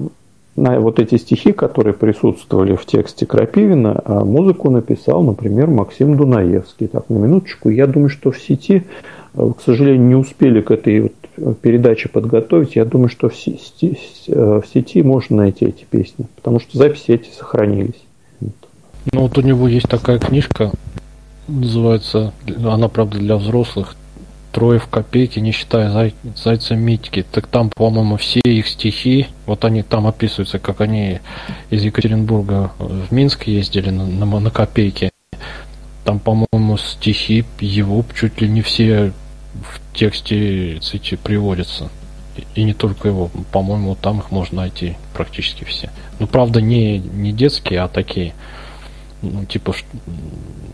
D: на вот эти стихи, которые присутствовали в тексте Крапивина, музыку написал, например, Максим Дунаевский. Так, на минуточку, я думаю, что в сети, к сожалению, не успели к этой вот передаче подготовить. Я думаю, что в сети, в сети можно найти эти песни, потому что записи эти сохранились.
H: Ну вот у него есть такая книжка, называется, она правда для взрослых, «Трое в копейке, не считая зай, зайца Митьки». Так там, по-моему, все их стихи, вот они там описываются, как они из Екатеринбурга в Минск ездили на, на, на копейке. Там, по-моему, стихи его чуть ли не все в тексте цити приводятся. И не только его, по-моему, там их можно найти практически все. Ну, правда, не, не детские, а такие – ну, типа,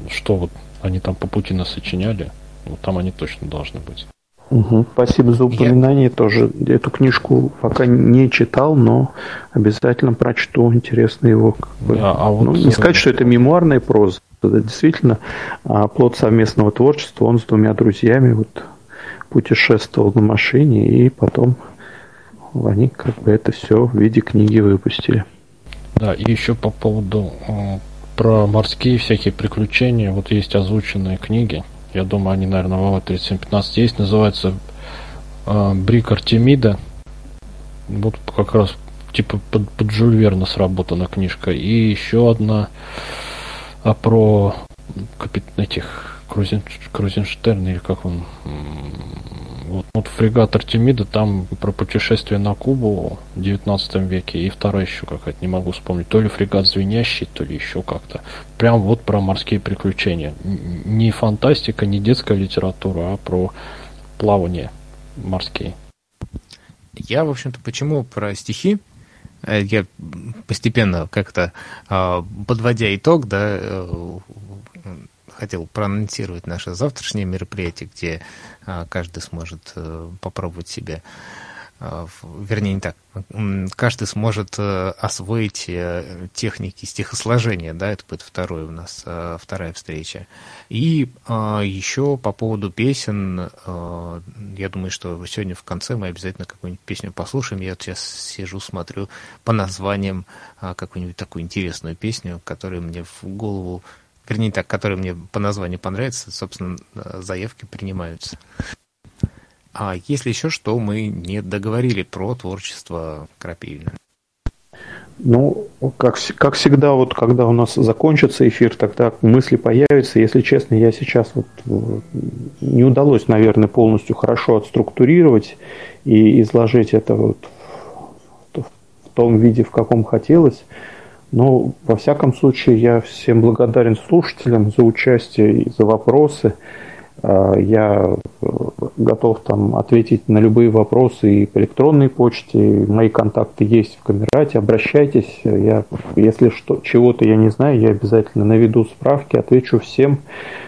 H: что вот они там по пути насочиняли, вот там они точно должны быть.
D: Угу. Спасибо за упоминание Я... тоже. Эту книжку пока не читал, но обязательно прочту. Интересно его. Как бы. да, а вот... ну, не сказать, что это мемуарная проза. Это действительно а, плод совместного творчества. Он с двумя друзьями вот путешествовал на машине, и потом они как бы это все в виде книги выпустили.
H: Да, и еще по поводу про морские всякие приключения. Вот есть озвученные книги. Я думаю, они, наверное, в 3715 есть. Называется э, Брик Артемида. Вот как раз типа под, под Жюль Верна сработана книжка. И еще одна а про этих Крузен... Крузенштерн или как он вот, вот фрегат Артемида, там про путешествие на Кубу в 19 веке, и вторая еще какая-то, не могу вспомнить, то ли фрегат Звенящий, то ли еще как-то. Прям вот про морские приключения. Не фантастика, не детская литература, а про плавание морские.
G: Я, в общем-то, почему про стихи? Э, я постепенно как-то а, подводя итог, да, э, хотел проанонсировать наше завтрашнее мероприятие, где а, каждый сможет э, попробовать себя вернее не так, каждый сможет э, освоить э, техники стихосложения, да, это будет второй у нас, вторая встреча. И еще по поводу песен, я думаю, что сегодня в конце мы обязательно какую-нибудь песню послушаем. Я сейчас сижу, смотрю по названиям какую-нибудь такую интересную песню, которая мне в голову вернее так, которые мне по названию понравятся, собственно, э, заявки принимаются. А если еще что мы не договорили про творчество Крапивина?
D: Ну, как, как всегда, вот когда у нас закончится эфир, тогда мысли появятся. Если честно, я сейчас вот э, не удалось, наверное, полностью хорошо отструктурировать и изложить это вот в, том виде, в каком хотелось. Ну, во всяком случае, я всем благодарен слушателям за участие и за вопросы. А, я э, готов там ответить на любые вопросы и по электронной почте. Мои контакты есть в Камерате. Обращайтесь. Я, если что, чего-то я не знаю, я обязательно наведу справки, отвечу всем.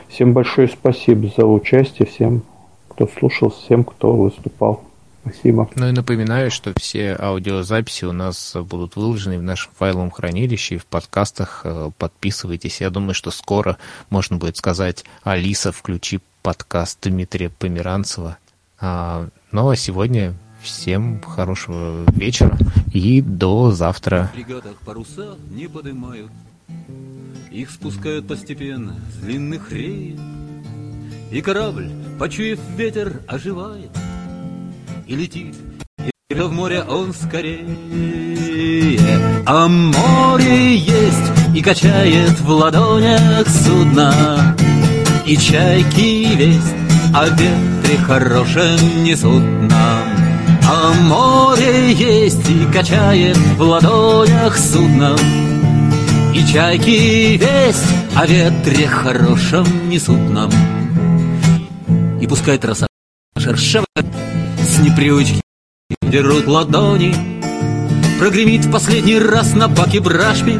D: Всем большое спасибо за участие, всем, кто слушал, всем, кто выступал. Спасибо.
G: Ну и напоминаю, что все аудиозаписи у нас будут выложены в нашем файловом хранилище и в подкастах. Э, подписывайтесь. Я думаю, что скоро можно будет сказать «Алиса, включи подкаст Дмитрия Померанцева». А, ну а сегодня всем хорошего вечера и до завтра. В паруса не поднимают, их спускают постепенно с длинных реек, и корабль, почуяв ветер, оживает — и летит, и в море он скорее.
K: А море есть и качает в ладонях судно И чайки весть о ветре хорошем несут нам. А море есть и качает в ладонях судно. И чайки весть о ветре хорошем несут нам. И пускай трасса шершавая с непривычки дерут ладони Прогремит в последний раз на баке брашпи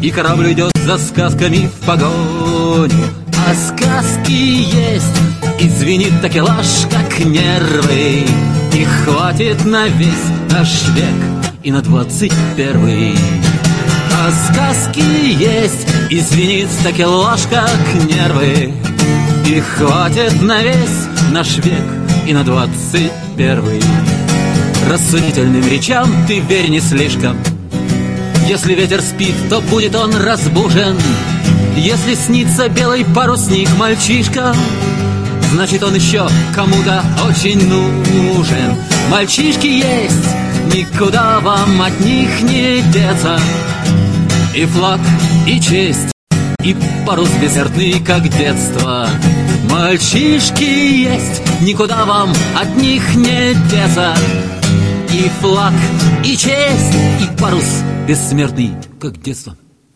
K: И корабль идет за сказками в погоню А сказки есть. И звенит такелаж, как нервы. И хватит на весь наш век И на двадцать первый. А сказки есть. И звенит такелаж, как нервы. И хватит на весь наш век И на двадцать первый. Рассудительным речам ты верь не слишком Если ветер спит, то будет он разбужен. Если снится белый парусник мальчишка Значит он еще кому-то очень нужен. Мальчишки есть, никуда вам от них не деться. И флаг, и честь, и парус бессмертный, как детство. Мальчишки есть, никуда вам от них не деться и флаг, и честь, и парус бессмертный, как детство.